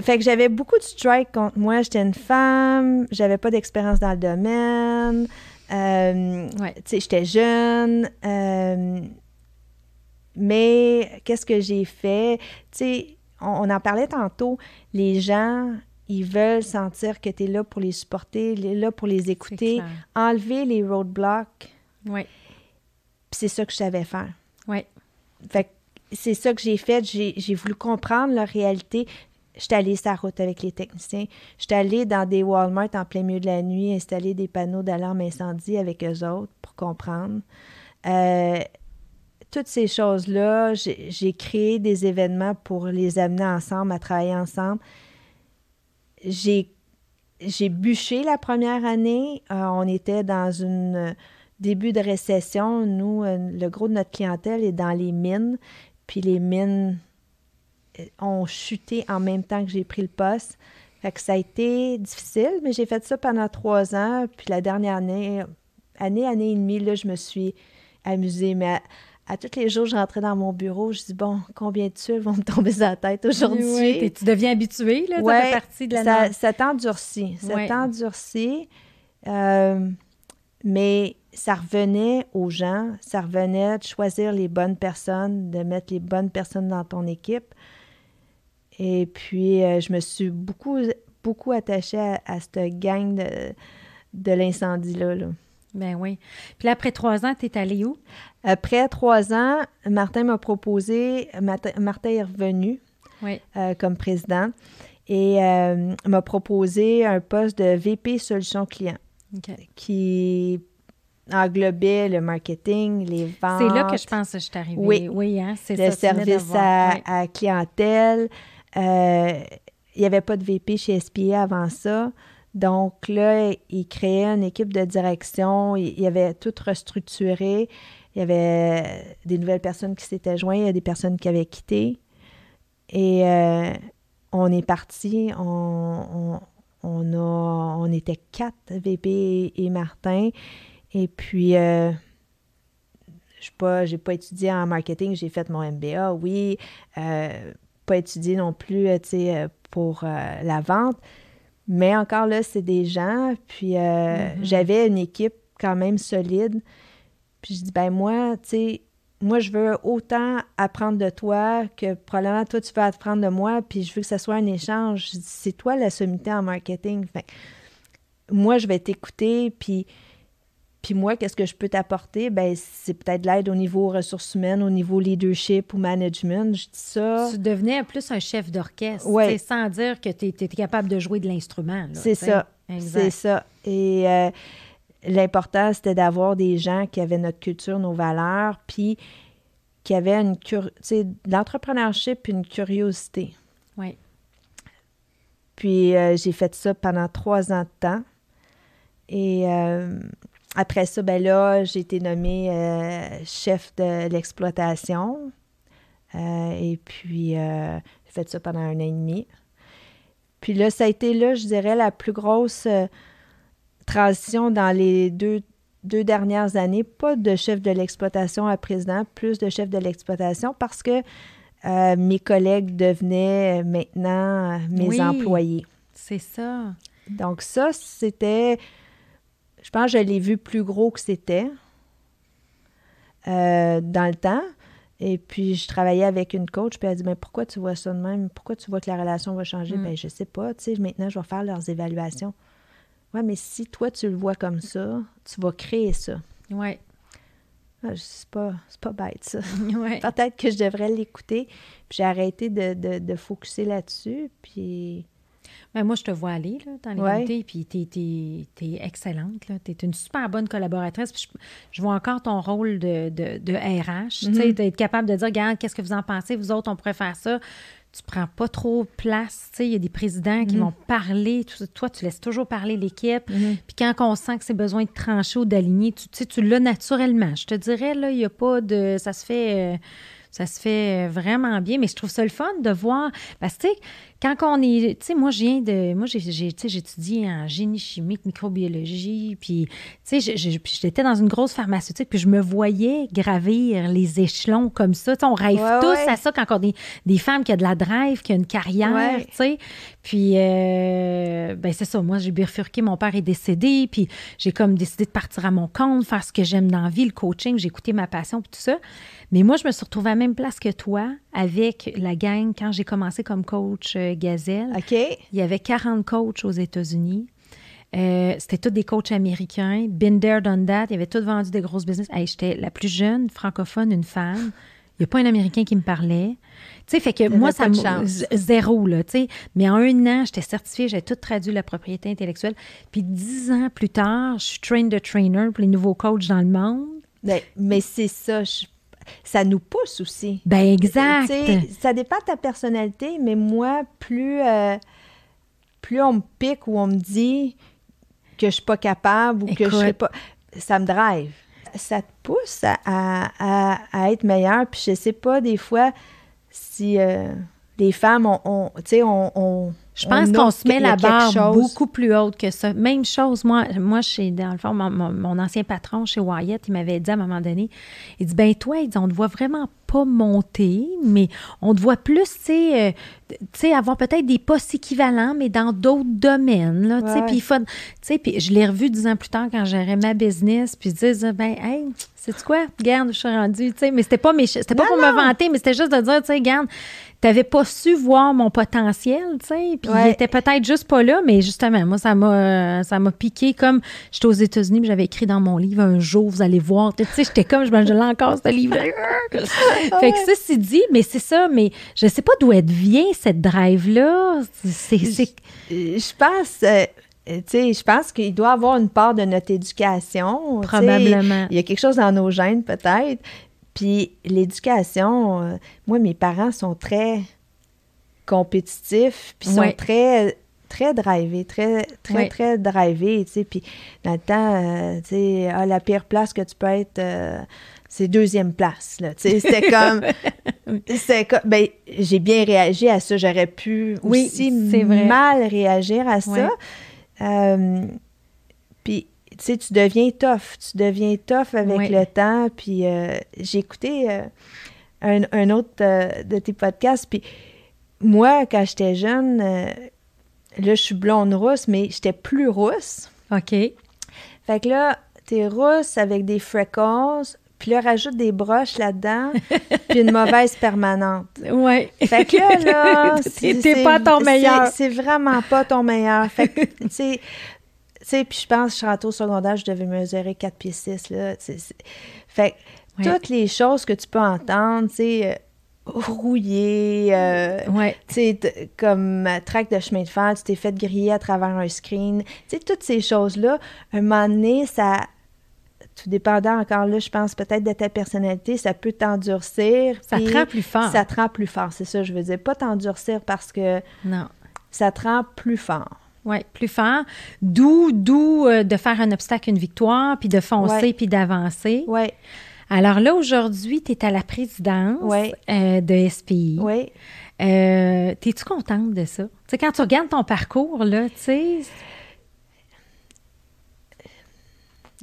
fait que j'avais beaucoup de strikes contre moi. J'étais une femme, j'avais pas d'expérience dans le domaine. Euh, tu sais, j'étais jeune. Euh, mais qu'est-ce que j'ai fait? Tu sais, on, en parlait tantôt. Les gens ils veulent sentir que tu es là pour les supporter, là pour les écouter, enlever les roadblocks. Oui. c'est ça que je savais faire. Oui. Fait c'est ça que j'ai fait. J'ai voulu comprendre leur réalité. J'étais allée sur la route avec les techniciens. J'étais allée dans des Walmart en plein milieu de la nuit, installer des panneaux d'alarme incendie avec eux autres pour comprendre. Euh, toutes ces choses-là, j'ai créé des événements pour les amener ensemble, à travailler ensemble. J'ai bûché la première année. Euh, on était dans une euh, début de récession. Nous, le gros de notre clientèle est dans les mines. Puis les mines ont chuté en même temps que j'ai pris le poste. Fait ça a été difficile, mais j'ai fait ça pendant trois ans. Puis la dernière année, année, année et demie, là, je me suis amusée. Mais tous les jours, je rentrais dans mon bureau, je dis bon, combien de tuiles vont me tomber sur la tête aujourd'hui? Oui, tu deviens habituée, là, ouais, partie de la ça, ça t'endurcit. Ça t'endurcit. Euh, mais ça revenait aux gens, ça revenait de choisir les bonnes personnes, de mettre les bonnes personnes dans ton équipe. Et puis, euh, je me suis beaucoup, beaucoup attachée à, cette gang de, de l'incendie-là. Là. Ben oui. Puis là, après trois ans, tu es allé où? Après trois ans, Martin m'a proposé, Martin, est revenu euh, comme président et euh, m'a proposé un poste de VP Solutions Clients qui englobait le marketing, les ventes. C'est là que je pense que je suis arrivée. Oui, oui hein, c'est le service à, clientèle, euh, il n'y avait pas de VP chez SPA avant ça. Donc là, il créait une équipe de direction. Il, y avait tout restructuré. Il y avait des nouvelles personnes qui s'étaient jointes, il y a des personnes qui avaient quitté. Et euh, on est parti. On, était quatre, VP et, Martin. Et puis, euh, je n'ai pas, étudié en marketing, j'ai fait mon MBA, oui. Euh, pas étudié non plus, pour la vente. Mais encore là, c'est des gens. Puis mm-hmm. j'avais une équipe quand même solide. Puis je dis, ben moi, tu sais, moi, je veux autant apprendre de toi que probablement toi, tu veux apprendre de moi. Puis je veux que ce soit un échange. C'est toi la sommité en marketing. Fait moi, je vais t'écouter. Puis puis moi, qu'est-ce que je peux t'apporter? Ben, c'est peut-être l'aide au niveau ressources humaines, au niveau leadership ou management. Je dis ça. Tu devenais plus un chef d'orchestre, sans dire que tu étais capable de jouer de l'instrument. C'est ça. C'est ça. Et euh, l'important, c'était d'avoir des gens qui avaient notre culture, nos valeurs, puis qui avaient une sais, l'entrepreneurship une curiosité. Oui. Puis euh, j'ai fait ça pendant trois ans de temps. Et euh, après ça, ben là, j'ai été nommée euh, chef de l'exploitation. Euh, et puis, euh, j'ai fait ça pendant un an et demi. Puis là, ça a été là, je dirais, la plus grosse transition dans les deux, deux dernières années. Pas de chef de l'exploitation à président, plus de chef de l'exploitation parce que mes collègues devenaient maintenant mes employés. C'est ça. Donc ça, c'était je pense que je l'ai vu plus gros que c'était euh, dans le temps. Et puis, je travaillais avec une coach, puis elle a dit, mais pourquoi tu vois ça de même? Pourquoi tu vois que la relation va changer? Mm. Bien, je sais pas, tu sais, maintenant, je vais faire leurs évaluations. Ouais, mais si toi, tu le vois comme ça, tu vas créer ça. Oui. Ah, c'est pas, pas bête, ça. Peut-être que je devrais l'écouter. Puis j'ai arrêté de, de, de focuser là-dessus, puis ben, moi, je te vois aller là, dans les ouais. puis tu es, excellente. Tu es une super bonne collaboratrice. je, vois encore ton rôle de, de, de RH, mm -hmm. d'être capable de dire, regarde, qu'est-ce que vous en pensez? Vous autres, on pourrait faire ça. Tu prends pas trop de place. Il y a des présidents qui mhm. vont parler. toi, tu laisses toujours parler l'équipe. Mhm. Puis quand on sent que c'est besoin de trancher ou d'aligner, tu, tu l'as naturellement. Je te dirais, là, il n'y a pas de... Ça se fait... Euh, ça se fait vraiment bien, mais je trouve ça le fun de voir. Parce que, quand on est. Tu sais, moi, je viens de. Moi, j'étudie en génie chimique, microbiologie, puis, tu sais, j'étais dans une grosse pharmaceutique, puis je me voyais gravir les échelons comme ça. on rêve tous à ça quand on est des femmes qui ont de la drive, qui ont une carrière, tu sais. Puis, euh, ben, c'est ça. Moi, j'ai bifurqué, mon père est décédé, puis j'ai comme décidé de partir à mon compte, faire ce que j'aime dans la vie, le coaching, j'ai écouté ma passion, puis tout ça. Mais moi, je me suis retrouvée à la même place que toi avec la gang quand j'ai commencé comme coach euh, Gazelle. OK. Il y avait 40 coachs aux États-Unis. Euh, c'était tous des coachs américains. Been there, done that. Ils avaient tous vendu des grosses business. J'étais la plus jeune francophone, une femme. Il n'y a pas un Américain qui me parlait. Tu sais, fait que moi, ça me. Zéro, là, tu sais. Mais en un an, j'étais certifiée, j'ai tout traduit la propriété intellectuelle. Puis dix ans plus tard, je suis train de trainer pour les nouveaux coachs dans le monde. Ben, mais, c'est ça, ça nous pousse aussi. Ben exact. ça dépend de ta personnalité, mais moi, plus, euh, plus on me pique ou on me dit que je suis pas capable ou que je sais pas, ça me drive. Ça te pousse à, être meilleur. Puis je sais pas, des fois, si euh, les femmes ont, tu sais, on je pense qu'on se met la barre beaucoup plus haute que ça. Même chose, moi, moi chez, dans le fond, mon, ancien patron chez Wyatt, il m'avait dit à un moment donné, il dit, ben toi, on ne voit vraiment pas monter, mais on te voit plus, tu sais, euh, avoir peut-être des postes équivalents, mais dans d'autres domaines, là, tu sais, puis il faut, tu sais, puis je l'ai revu dix ans plus tard quand j'aurais ma business, puis je disais, ben, hey, sais-tu quoi? Garde, je suis rendue, tu sais, mais c'était pas, c'était pas pour me vanter, mais c'était juste de dire, tu sais, garde, t'avais pas su voir mon potentiel, tu sais, puis il était peut-être juste pas là, mais justement, moi, ça m'a ça m'a piqué comme j'étais aux États-Unis, j'avais écrit dans mon livre un jour, vous allez voir, tu sais, j'étais comme, je, l'ai encore, ce livre fait que ça, c'est dit, mais c'est ça, mais je sais pas d'où elle vient, cette drive-là. C'est... Je, pense... Euh, je pense qu'il doit avoir une part de notre éducation. Probablement. Il y a quelque chose dans nos gènes, peut-être. Puis l'éducation, euh, moi, mes parents sont très compétitifs, puis sont très très drivés, très, très, très drivés, tu sais. Puis dans le temps, euh, tu sais, ah, la pire place que tu peux être, euh, c'est deuxième place, là. Tu sais, c'était comme... c'était comme... Ben, j'ai bien réagi à ça. J'aurais pu aussi mal réagir à ça. puis tu sais, tu deviens tough. Tu deviens tough avec le temps. Puis euh, j'ai écouté euh, un, autre euh, de tes podcasts. Puis moi, quand j'étais jeune, là, je suis blonde rousse, mais j'étais plus rousse. OK. Fait que là, t'es rousse avec des freckles, puis là, rajoute des broches là-dedans, puis une mauvaise permanente. Oui. Fait que là, là c'est pas ton meilleur. C'est vraiment pas ton meilleur. Fait que, tu sais, puis je pense que je suis au secondaire, je devais mesurer 4 pieds 6, là. Fait toutes les choses que tu peux entendre, tu sais, euh, rouillé, euh, tu sais, comme track de chemin de fer, tu t'es fait griller à travers un screen. Tu sais, toutes ces choses-là, un moment donné, ça, tout dépendant encore là, je pense peut-être de ta personnalité, ça peut t'endurcir. Ça te rend plus fort. Ça te rend plus fort, c'est ça, je veux dire. Pas t'endurcir parce que. Non. Ça te rend plus fort. Oui, plus fort. D'où, d'où euh, de faire un obstacle une victoire, puis de foncer, puis d'avancer. Oui. Alors là, aujourd'hui, tu es à la présidence euh, de SPI. Oui. Euh, T'es-tu contente de ça? Tu sais, quand tu regardes ton parcours, là, tu sais...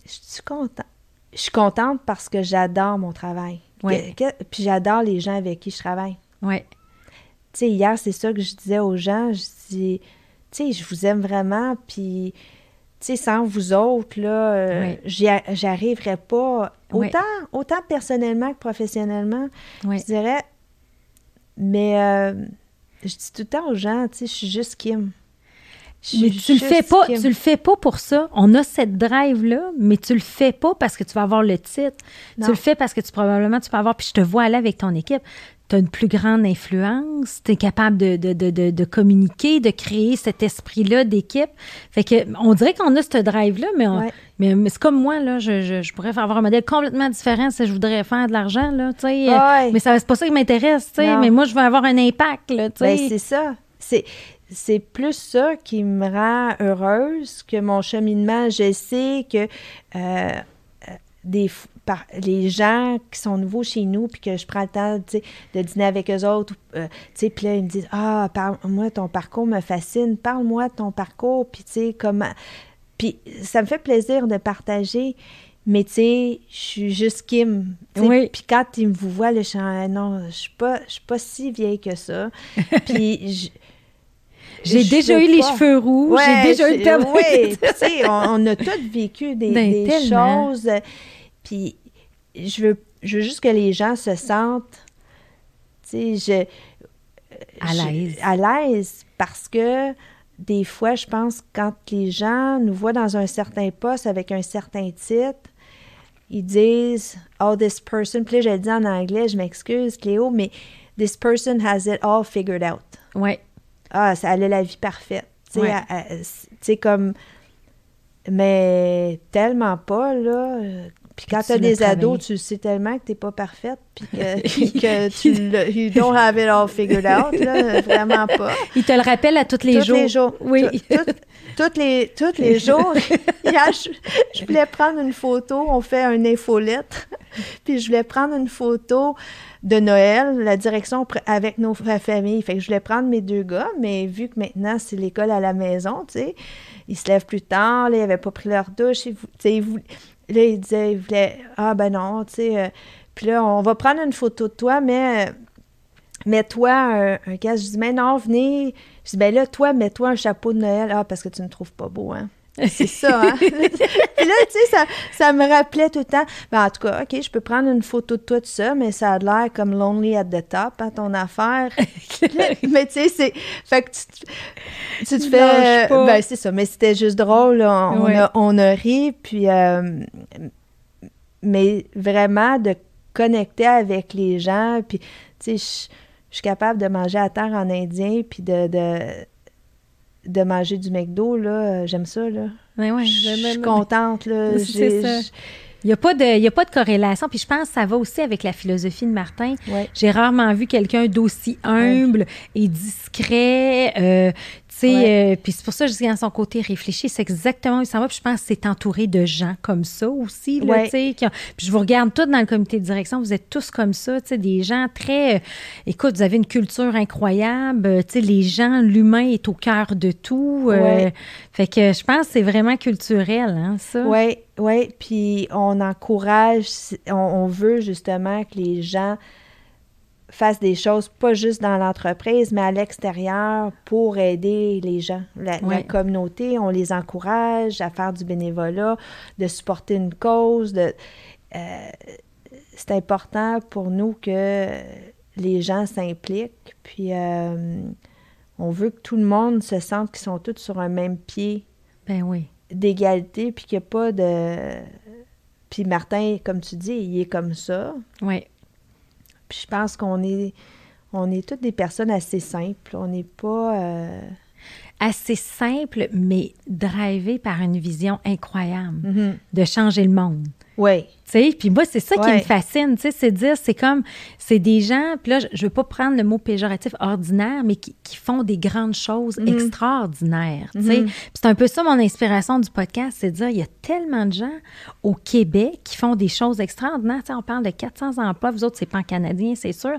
Je suis contente. Je suis contente parce que j'adore mon travail. Oui. Puis j'adore les gens avec qui je travaille. Oui. Tu sais, hier, c'est ça que je disais aux gens. Je dis tu sais, je vous aime vraiment, puis, sais, sans vous autres, là, euh, j'arriverais pas, autant, autant personnellement que professionnellement, je dirais, mais euh, je dis tout le temps aux gens, tu sais, je suis juste Kim. Mais tu le fais pas, tu le fais pas pour ça. On a cette drive là, mais tu le fais pas parce que tu vas avoir le titre. Tu le fais parce que tu probablement tu peux avoir puis je te vois aller avec ton équipe tu as une plus grande influence, tu es capable de, de, de, de, communiquer, de créer cet esprit-là d'équipe. Fait que on dirait qu'on a ce drive-là, mais, mais, c'est comme moi, là, je, je, pourrais avoir un modèle complètement différent si je voudrais faire de l'argent, là, tu sais. Mais ça, c'est pas ça qui m'intéresse, tu sais. Mais moi, je veux avoir un impact, là, tu ben, c'est ça. C'est c'est plus ça qui me rend heureuse que mon cheminement. Je sais que euh, des, par, les gens qui sont nouveaux chez nous, puis que je prends le temps de dîner avec eux autres, euh, puis là, ils me disent Ah, parle-moi, ton parcours me fascine, parle-moi de ton parcours, puis tu sais, comment. Puis ça me fait plaisir de partager, mais tu sais, je suis juste Kim. Oui. Puis quand ils me voient, le chant, non, je suis pas, je suis pas si vieille que ça. puis j'ai déjà eu les cheveux roux, j'ai déjà eu le Oui, tu sais, on, a tous vécu des, ben, des choses. Puis je veux, je veux juste que les gens se sentent, tu sais, je, à l'aise. À l'aise parce que des fois, je pense, quand les gens nous voient dans un certain poste avec un certain titre, ils disent Oh, this person. Puis là, je le dis en anglais, je m'excuse, Cléo, mais this person has it all figured out. Ouais. Ah, ça, elle a la vie parfaite. Tu sais, comme. Mais tellement pas, là. Puis quand tu as des ados, tu sais tellement que tu n'es pas parfaite, puis que, que tu you don't have it all figured out, là, vraiment pas. Ils te le rappellent à tous les jours. Tous les jours. Oui. Tous les, toutes les jours. Hier, je, voulais prendre une photo, on fait un infolettre, puis je voulais prendre une photo de Noël, la direction avec nos familles. Fait que je voulais prendre mes deux gars, mais vu que maintenant c'est l'école à la maison, tu sais, ils se lèvent plus tard, là, ils n'avaient pas pris leur douche, tu sais, ils, là, il disait, il voulait, ah ben non, tu sais, euh, puis là, on va prendre une photo de toi, mais euh, mets-toi un, casque. Je dis, mais non, venez. Je dis, ben là, toi, mets-toi un chapeau de Noël. Ah, parce que tu ne trouves pas beau, hein. C'est ça, hein? Puis là, tu sais, ça, ça, me rappelait tout le temps. Ben, en tout cas, OK, je peux prendre une photo de toi, tout ça, mais ça a l'air comme lonely at the top, hein, ton affaire. mais tu sais, c'est. Fait que tu, tu te fais. Ben, c'est ça. Mais c'était juste drôle. On, a, on a ri, puis. Euh, mais vraiment de connecter avec les gens, puis, tu sais, je suis capable de manger à terre en indien, puis de, de, de manger du McDo, là, j'aime ça, là. Oui, oui. Je suis contente, là. C'est ça. Il n'y a, pas de, a pas de corrélation. Puis je pense que ça va aussi avec la philosophie de Martin. J'ai rarement vu quelqu'un d'aussi humble et discret. Euh, euh, puis c'est pour ça que je dis à son côté réfléchi, c'est exactement où il s'en va. Puis je pense que c'est entouré de gens comme ça aussi. Là, Puis je vous regarde tous dans le comité de direction, vous êtes tous comme ça, des gens très. Euh, écoute, vous avez une culture incroyable. Euh, les gens, l'humain est au cœur de tout. fait que je pense que c'est vraiment culturel, hein, ça. Oui, oui. Puis on encourage, on veut justement que les gens fassent des choses pas juste dans l'entreprise, mais à l'extérieur pour aider les gens, la, communauté. On les encourage à faire du bénévolat, de supporter une cause. De, euh, c'est important pour nous que les gens s'impliquent. Puis euh, on veut que tout le monde se sente qu'ils sont tous sur un même pied. Ben oui. D'égalité, puis qu'il n'y a pas de. Puis Martin, comme tu dis, il est comme ça. Oui. Puis je pense qu'on est, on est toutes des personnes assez simples. On n'est pas. Euh, assez simples, mais drivées par une vision incroyable mm-hmm. de changer le monde. Oui. Tu sais, puis moi, c'est ça qui me fascine, tu sais, c'est dire, c'est comme, c'est des gens, puis là, je veux pas prendre le mot péjoratif ordinaire, mais qui, font des grandes choses mm-hmm. extraordinaires, tu sais. Mm-hmm. c'est un peu ça mon inspiration du podcast, c'est de dire, il y a tellement de gens au Québec qui font des choses extraordinaires. Tu sais, on parle de 400 emplois, vous autres, c'est pas en canadien, c'est sûr,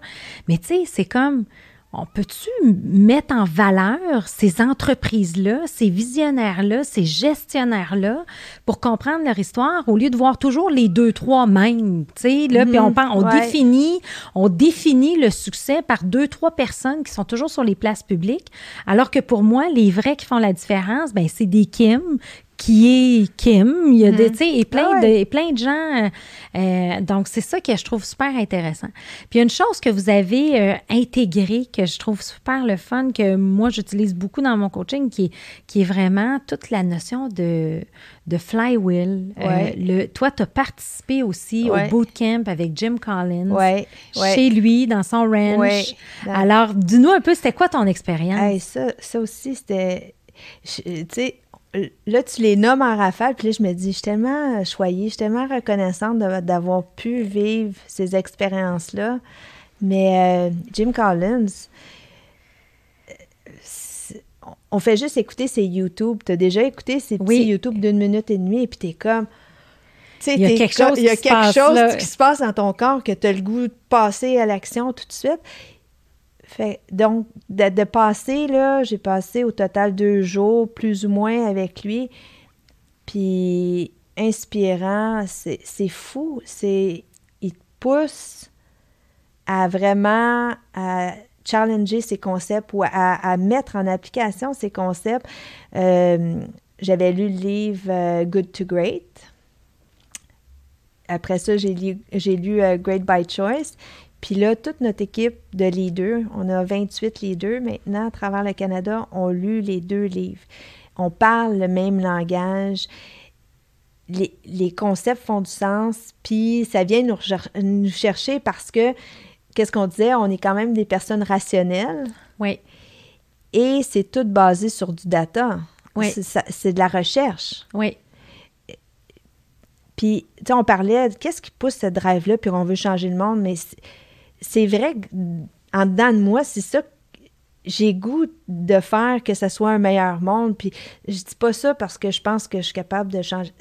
mais tu sais, c'est comme on peut-tu mettre en valeur ces entreprises-là, ces visionnaires-là, ces gestionnaires-là pour comprendre leur histoire au lieu de voir toujours les deux, trois mêmes, tu sais, là, puis on, mhm. on définit, on définit le succès par deux, trois personnes qui sont toujours sur les places publiques, alors que pour moi, les vrais qui font la différence, ben c'est des Kim qui est Kim. Il y a des, tu sais, et plein, ah de, plein de gens. Euh, donc, c'est ça que je trouve super intéressant. Puis, une chose que vous avez euh, intégrée, que je trouve super le fun, que moi, j'utilise beaucoup dans mon coaching, qui est, qui est vraiment toute la notion de, de flywheel. Euh, le, toi, tu as participé aussi au bootcamp avec Jim Collins, chez lui, dans son ranch. Alors, dis-nous un peu, c'était quoi ton expérience? ça, ça aussi, c'était... Tu sais, là, tu les nommes en rafale, puis là, je me dis, je suis tellement choyée, je suis tellement reconnaissante d'avoir pu vivre ces expériences-là. Mais euh, Jim Collins, euh, on fait juste écouter ses YouTube. Tu as déjà écouté ses petits YouTube d'une minute et demie, et puis t'es comme... Il y a quelque chose, il y a quelque chose qui se passe dans ton corps que tu as le goût de passer à l'action tout de suite. Fait, donc, de, passer, là, j'ai passé au total deux jours, plus ou moins, avec lui. Puis, inspirant, c'est fou. C'est, il te pousse à vraiment à challenger ses concepts ou à, mettre en application ses concepts. Euh, j'avais lu le livre euh, Good to Great. Après ça, j'ai lu, lu euh, Great by Choice. Puis là, toute notre équipe de leaders, on a 28 leaders maintenant à travers le Canada, ont lu les deux livres. On parle le même langage. les, concepts font du sens, puis ça vient nous, nous chercher parce que, qu'est-ce qu'on disait, on est quand même des personnes rationnelles. Oui. Et c'est tout basé sur du data. Oui. C'est de la recherche. Oui. Puis, tu sais, on parlait, qu'est-ce qui pousse cette drive-là, puis on veut changer le monde, mais c'est vrai qu'en dedans de moi, c'est ça j'ai goût de faire que ça soit un meilleur monde. Puis je dis pas ça parce que je pense que je suis capable de changer,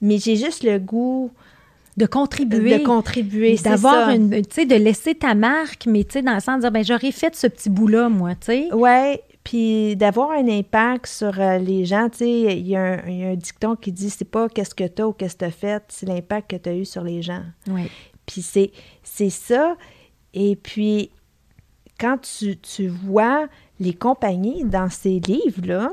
mais j'ai juste le goût de contribuer. De contribuer, D'avoir une, tu sais, de laisser ta marque, mais tu sais, dans le sens de dire, ben j'aurais fait ce petit bout-là, moi, tu sais. Ouais, puis d'avoir un impact sur euh, les gens, tu sais, il y, a un dicton qui dit, c'est pas qu'est-ce que tu as ou qu'est-ce que tu as fait, c'est l'impact que tu as eu sur les gens. Oui. Puis c'est, c'est ça. Et puis, quand tu, tu vois les compagnies dans ces livres-là,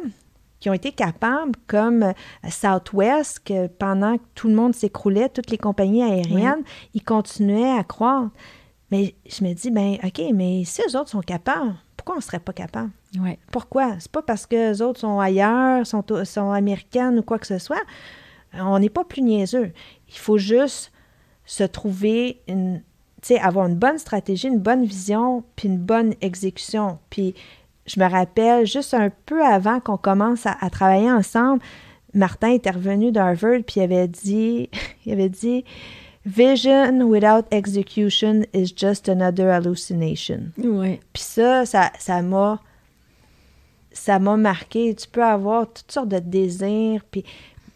qui ont été capables, comme euh, Southwest, que pendant que tout le monde s'écroulait, toutes les compagnies aériennes, ils continuaient à croire. Mais je me dis, ben OK, mais si eux autres sont capables, pourquoi on ne serait pas capable? Ouais. Pourquoi? C'est pas parce que les autres sont ailleurs, sont, sont américaines ou quoi que ce soit. On n'est pas plus niaiseux. Il faut juste se trouver une, sais, avoir une bonne stratégie, une bonne vision, puis une bonne exécution. Puis je me rappelle, juste un peu avant qu'on commence à, travailler ensemble, Martin était revenu d'Harvard, puis il avait dit, il avait dit, Vision without execution is just another hallucination. Oui. Puis ça, ça, ça m'a, ça m'a marqué. Tu peux avoir toutes sortes de désirs, puis,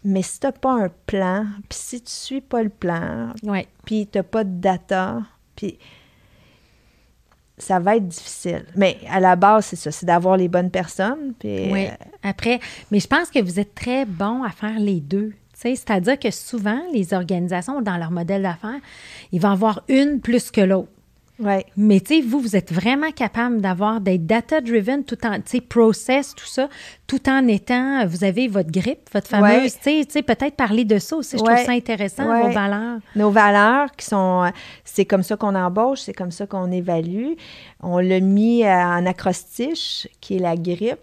mais si tu n'as pas un plan, puis si tu suis pas le plan, ouais. puis tu n'as pas de data, puis ça va être difficile. Mais à la base, c'est ça, c'est d'avoir les bonnes personnes. Puis, oui, euh, après, mais je pense que vous êtes très bon à faire les deux. C'est-à-dire que souvent, les organisations, dans leur modèle d'affaires, ils vont avoir une plus que l'autre. Ouais. Mais tu sais, vous, vous êtes vraiment capable d'avoir des data-driven, tout en, tu sais, process, tout ça, tout en étant, vous avez votre grippe, votre fameuse, tu sais, peut-être parler de ça aussi, je trouve ça intéressant, vos valeurs. Nos valeurs qui sont, c'est comme ça qu'on embauche, c'est comme ça qu'on évalue. On l'a mis en acrostiche, qui est la grippe.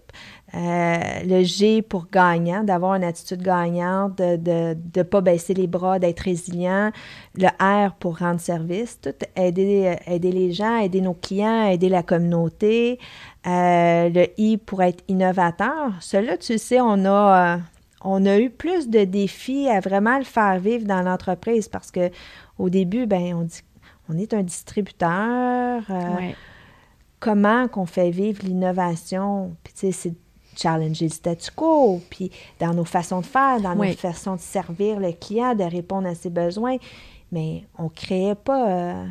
Euh, le G pour gagnant, d'avoir une attitude gagnante, de ne de, pas baisser les bras, d'être résilient. Le R pour rendre service, tout aider, aider les gens, aider nos clients, aider la communauté. Euh, le I pour être innovateur. Cela, tu sais, on a, euh, on a eu plus de défis à vraiment le faire vivre dans l'entreprise parce que au début, ben on dit on est un distributeur. Comment qu'on fait vivre l'innovation? Puis, tu sais, c'est challenger le statu quo, puis dans nos façons de faire, dans nos façons de servir le client, de répondre à ses besoins. Mais on ne créait pas. Euh,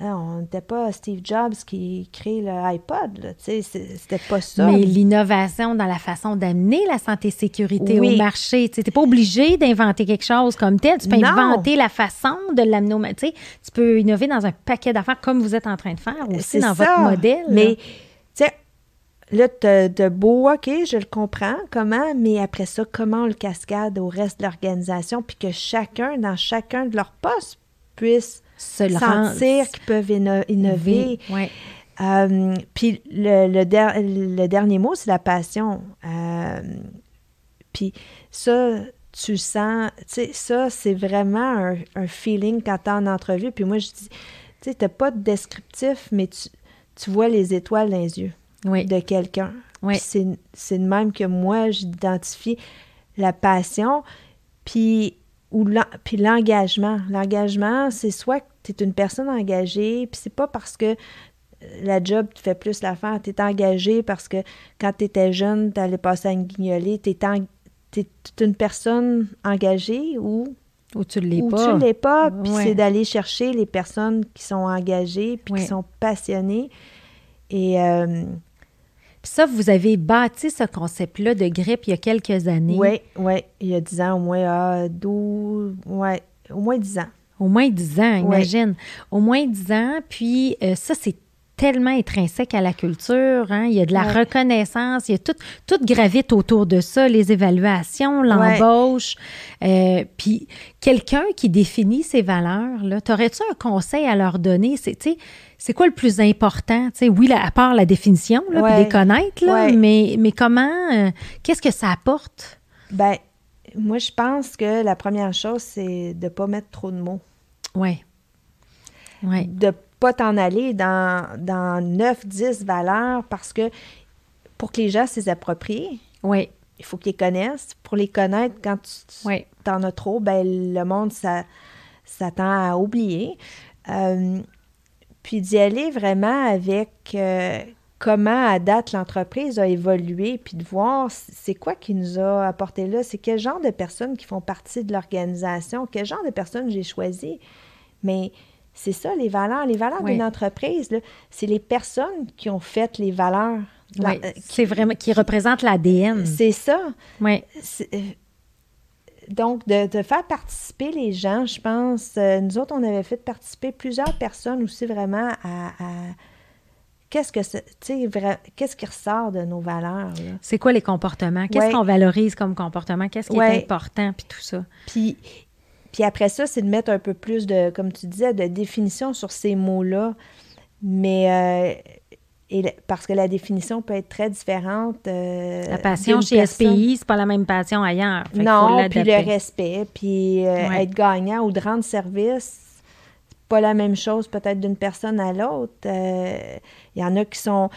hein, on n'était pas Steve Jobs qui crée le iPod. C'était pas ça. Mais l'innovation dans la façon d'amener la santé sécurité au marché. Tu n'es pas obligé d'inventer quelque chose comme tel. Tu peux inventer la façon de l'amener au marché. Tu peux innover dans un paquet d'affaires comme vous êtes en train de faire aussi dans votre modèle. Mais, Là, de beau, OK, je le comprends, comment, mais après ça, comment on le cascade au reste de l'organisation, puis que chacun, dans chacun de leurs postes, puisse se sentir qu'ils peuvent innover. Euh, puis le, le, dernier mot, c'est la passion. Euh, puis ça, tu sens, tu sais, ça, c'est vraiment un, feeling quand tu en entrevue. Puis moi, je dis, tu sais, tu pas de descriptif, mais tu, tu vois les étoiles dans les yeux de quelqu'un. C'est de même que moi, j'identifie la passion, puis puis l'engagement. L'engagement, c'est soit que tu es une personne engagée, puis c'est pas parce que la job te fait plus la faire, tu es engagé parce que quand tu étais jeune, tu allais passer à une guignolée, tu es, une personne engagée ou ou tu l'es pas. Ou tu l'es pas, puis c'est d'aller chercher les personnes qui sont engagées, puis qui sont passionnées. Et euh, ça, vous avez bâti ce concept-là de grippe il y a quelques années. Oui, oui, il y a 10 ans, au moins ah, 12, ouais, au moins 10 ans. Au moins 10 ans, imagine. Au moins 10 ans, puis euh, ça, c'est tellement intrinsèque à la culture. Hein? Il y a de la reconnaissance, il y a tout, tout gravite autour de ça, les évaluations, l'embauche. Euh, puis quelqu'un qui définit ces valeurs, là, t'aurais-tu un conseil à leur donner? C'est, c'est quoi le plus important? oui, à part la définition, là, puis les connaître, là, mais, mais comment, euh, qu'est-ce que ça apporte? Ben, moi, je pense que la première chose, c'est de ne pas mettre trop de mots. Oui. De pas t'en aller dans, dans 9, 10 valeurs parce que pour que les gens s'y approprient, oui. il faut qu'ils connaissent. Pour les connaître, quand tu en as trop, ben, le monde, ça, ça tend à oublier. Euh, puis d'y aller vraiment avec euh, comment à date l'entreprise a évolué, puis de voir c'est quoi qui nous a apporté là, c'est quel genre de personnes qui font partie de l'organisation, quel genre de personnes j'ai choisi. Mais c'est ça, les valeurs. Les valeurs d'une entreprise, c'est les personnes qui ont fait les valeurs. Oui, euh, c'est vraiment qui représentent l'ADN. C'est ça. Oui. Euh, donc, de, faire participer les gens, je pense, euh, nous autres, on avait fait participer plusieurs personnes aussi vraiment à qu'est-ce que qu'est-ce qui ressort de nos valeurs C'est quoi les comportements? Qu'est-ce qu'on valorise comme comportement? Qu'est-ce qui est important? Puis tout ça Puis puis après ça, c'est de mettre un peu plus de comme tu disais de définition sur ces mots-là. Mais euh, et parce que la définition peut être très différente. Euh, la passion chez SPI, c'est pas la même passion ailleurs. non, puis le respect, puis euh, être gagnant ou de rendre service, pas la même chose peut-être d'une personne à l'autre. Il y en a qui sont,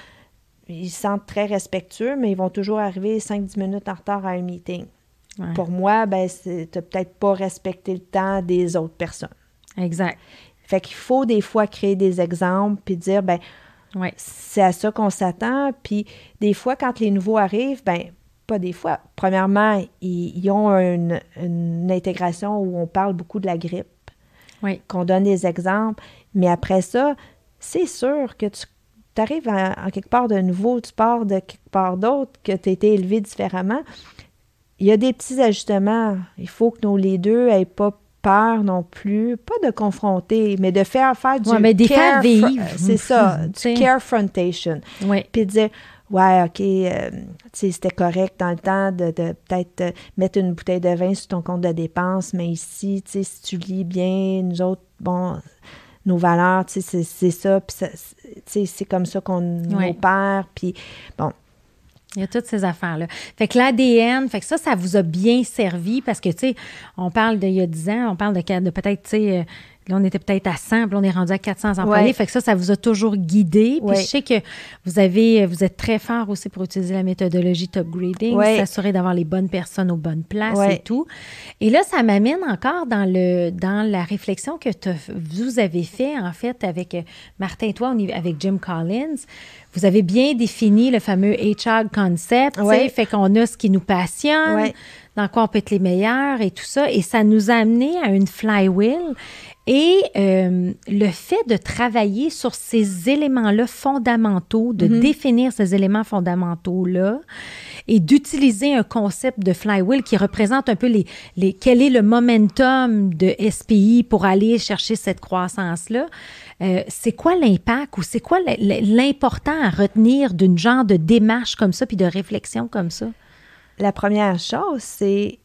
ils se sentent très respectueux, mais ils vont toujours arriver 5-10 minutes en retard à un meeting. Pour moi, ben, tu peut-être pas respecté le temps des autres personnes. Exact. Fait qu'il faut des fois créer des exemples puis dire, ben, c'est à ça qu'on s'attend. Puis des fois, quand les nouveaux arrivent, ben, pas des fois. Premièrement, ils, ont une, une, intégration où on parle beaucoup de la grippe qu'on donne des exemples. Mais après ça, c'est sûr que tu arrives en quelque part de nouveau, tu pars de quelque part d'autre, que tu as été élevé différemment. Il y a des petits ajustements. Il faut que nos les deux n'aient pas peur non plus, pas de confronter, mais de faire faire du mais des care, c'est ça, du carefrontation. Oui. Puis de dire ouais, OK, euh, c'était correct dans le temps de, peut-être euh, mettre une bouteille de vin sur ton compte de dépenses, mais ici, si tu lis bien, nous autres, bon, nos valeurs, c'est ça, puis c'est comme ça qu'on opère, puis bon. Il y a toutes ces affaires-là. Fait que l'ADN, fait que ça, ça vous a bien servi parce que, tu sais, on parle d'il y a 10 ans, on parle de, de peut-être, tu sais, euh, Là, on était peut-être à 100, puis on est rendu à 400 employés. Fait que ça, ça vous a toujours guidé. Puis je sais que vous avez, vous êtes très fort aussi pour utiliser la méthodologie top grading, s'assurer d'avoir les bonnes personnes aux bonnes places et tout. Et là, ça m'amène encore dans le dans la réflexion que vous avez fait en fait avec euh, Martin et toi, avec Jim Collins. Vous avez bien défini le fameux HR concept. Fait qu'on a ce qui nous passionne dans quoi on peut être les meilleurs et tout ça. Et ça nous a amené à une flywheel. Et euh, le fait de travailler sur ces éléments-là fondamentaux, de mhm. définir ces éléments fondamentaux-là et d'utiliser un concept de flywheel qui représente un peu les, les, quel est le momentum de SPI pour aller chercher cette croissance-là. Euh, c'est quoi l'impact ou c'est quoi l'important à retenir d'une genre de démarche comme ça puis de réflexion comme ça? La première chose, c'est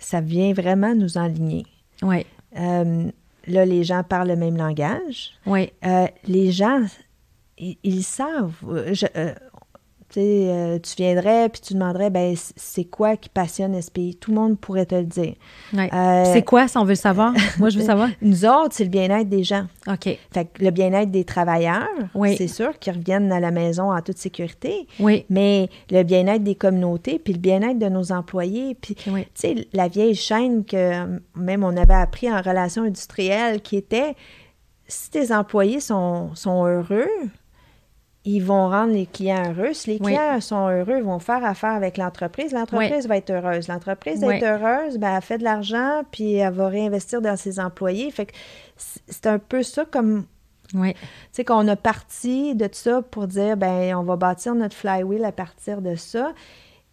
ça vient vraiment nous enligner. Oui. Euh, là, les gens parlent le même langage. Oui. Euh, les gens, ils, savent. Je, euh, euh, tu viendrais puis tu demanderais, ben c'est quoi qui passionne SPI? Tout le monde pourrait te le dire. Euh, c'est quoi, si on veut le savoir? Moi, je veux savoir. Nous autres, c'est le bien-être des gens. OK. Fait le bien-être des travailleurs, c'est sûr qu'ils reviennent à la maison en toute sécurité. Oui. Mais le bien-être des communautés, puis le bien-être de nos employés, puis, tu sais, la vieille chaîne que même on avait appris en relation industrielle qui était si tes employés sont, sont heureux, ils vont rendre les clients heureux. Si les clients sont heureux, ils vont faire affaire avec l'entreprise. L'entreprise va être heureuse. L'entreprise être heureuse, ben, elle fait de l'argent, puis elle va réinvestir dans ses employés. Fait que c'est un peu ça comme... Oui. Tu sais, qu'on a parti de ça pour dire, ben on va bâtir notre flywheel à partir de ça.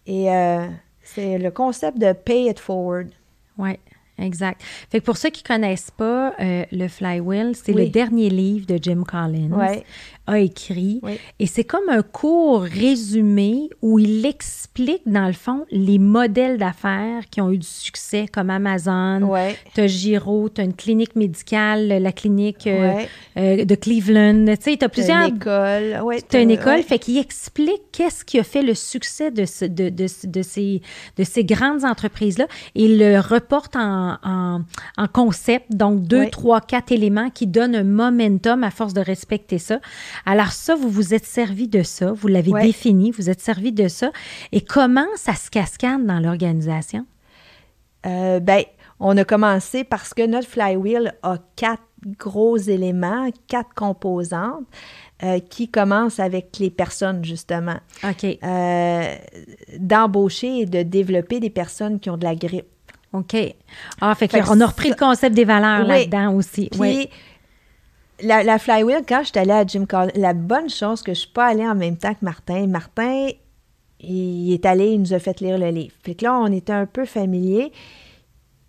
Et euh, c'est le concept de pay it forward. Oui. exact. Fait que pour ceux qui connaissent pas euh, le Flywheel, c'est le dernier livre de Jim Collins. Ouais a écrit. Et c'est comme un court résumé où il explique, dans le fond, les modèles d'affaires qui ont eu du succès, comme Amazon. Ouais. Tu as Giro, tu as une clinique médicale, la clinique euh, euh, de Cleveland. Tu sais, tu as plusieurs. une école. Ouais, tu as une école. Fait qu'il explique qu'est-ce qui a fait le succès de, ce, de, de, de, ces, de ces grandes entreprises-là. Il le reporte en, en, en, concept, donc deux, trois, quatre éléments qui donnent un momentum à force de respecter ça. Alors ça, vous vous êtes servi de ça, vous l'avez défini, vous êtes servi de ça. Et comment ça se cascade dans l'organisation? Euh, ben, on a commencé parce que notre flywheel a quatre gros éléments, quatre composantes. Euh, qui commencent avec les personnes, justement. OK. Euh, d'embaucher et de développer des personnes qui ont de la grippe. OK. Ah, fait, qu'on a repris le concept des valeurs là-dedans aussi. oui la, flywheel, quand je suis allée à Jim Collins, la bonne chose que je ne suis pas allée en même temps que Martin, Martin, il est allé, il nous a fait lire le livre. Puis là, on était un peu familier.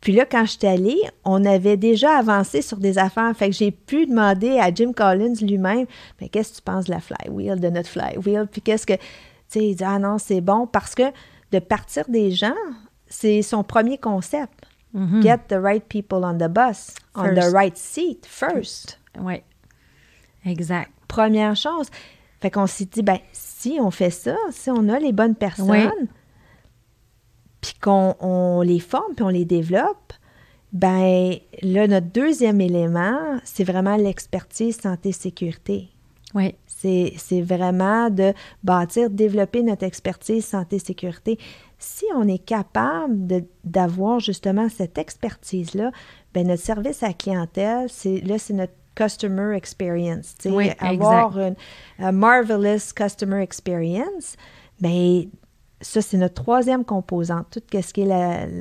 Puis là, quand je suis allée, on avait déjà avancé sur des affaires. Fait que j'ai pu demander à Jim Collins lui-même, mais qu'est-ce que tu penses de la flywheel, de notre flywheel? Puis qu'est-ce que. Tu sais, il dit, ah non, c'est bon parce que de partir des gens, c'est son premier concept. Mm-hmm. Get the right people on the bus, on the right seat first. Oui. Exact. Première chose. Fait qu'on s'est dit, ben, si on fait ça, si on a les bonnes personnes, puis qu'on les forme, puis on les développe, ben là, notre deuxième élément, c'est vraiment l'expertise santé-sécurité. Oui. C'est vraiment de bâtir, développer notre expertise santé-sécurité. Si on est capable d'avoir justement cette expertise-là, ben notre service à la clientèle, là, c'est notre customer experience. Oui, avoir une marvelous customer experience, mais ça, c'est notre troisième composante, tout ce qui est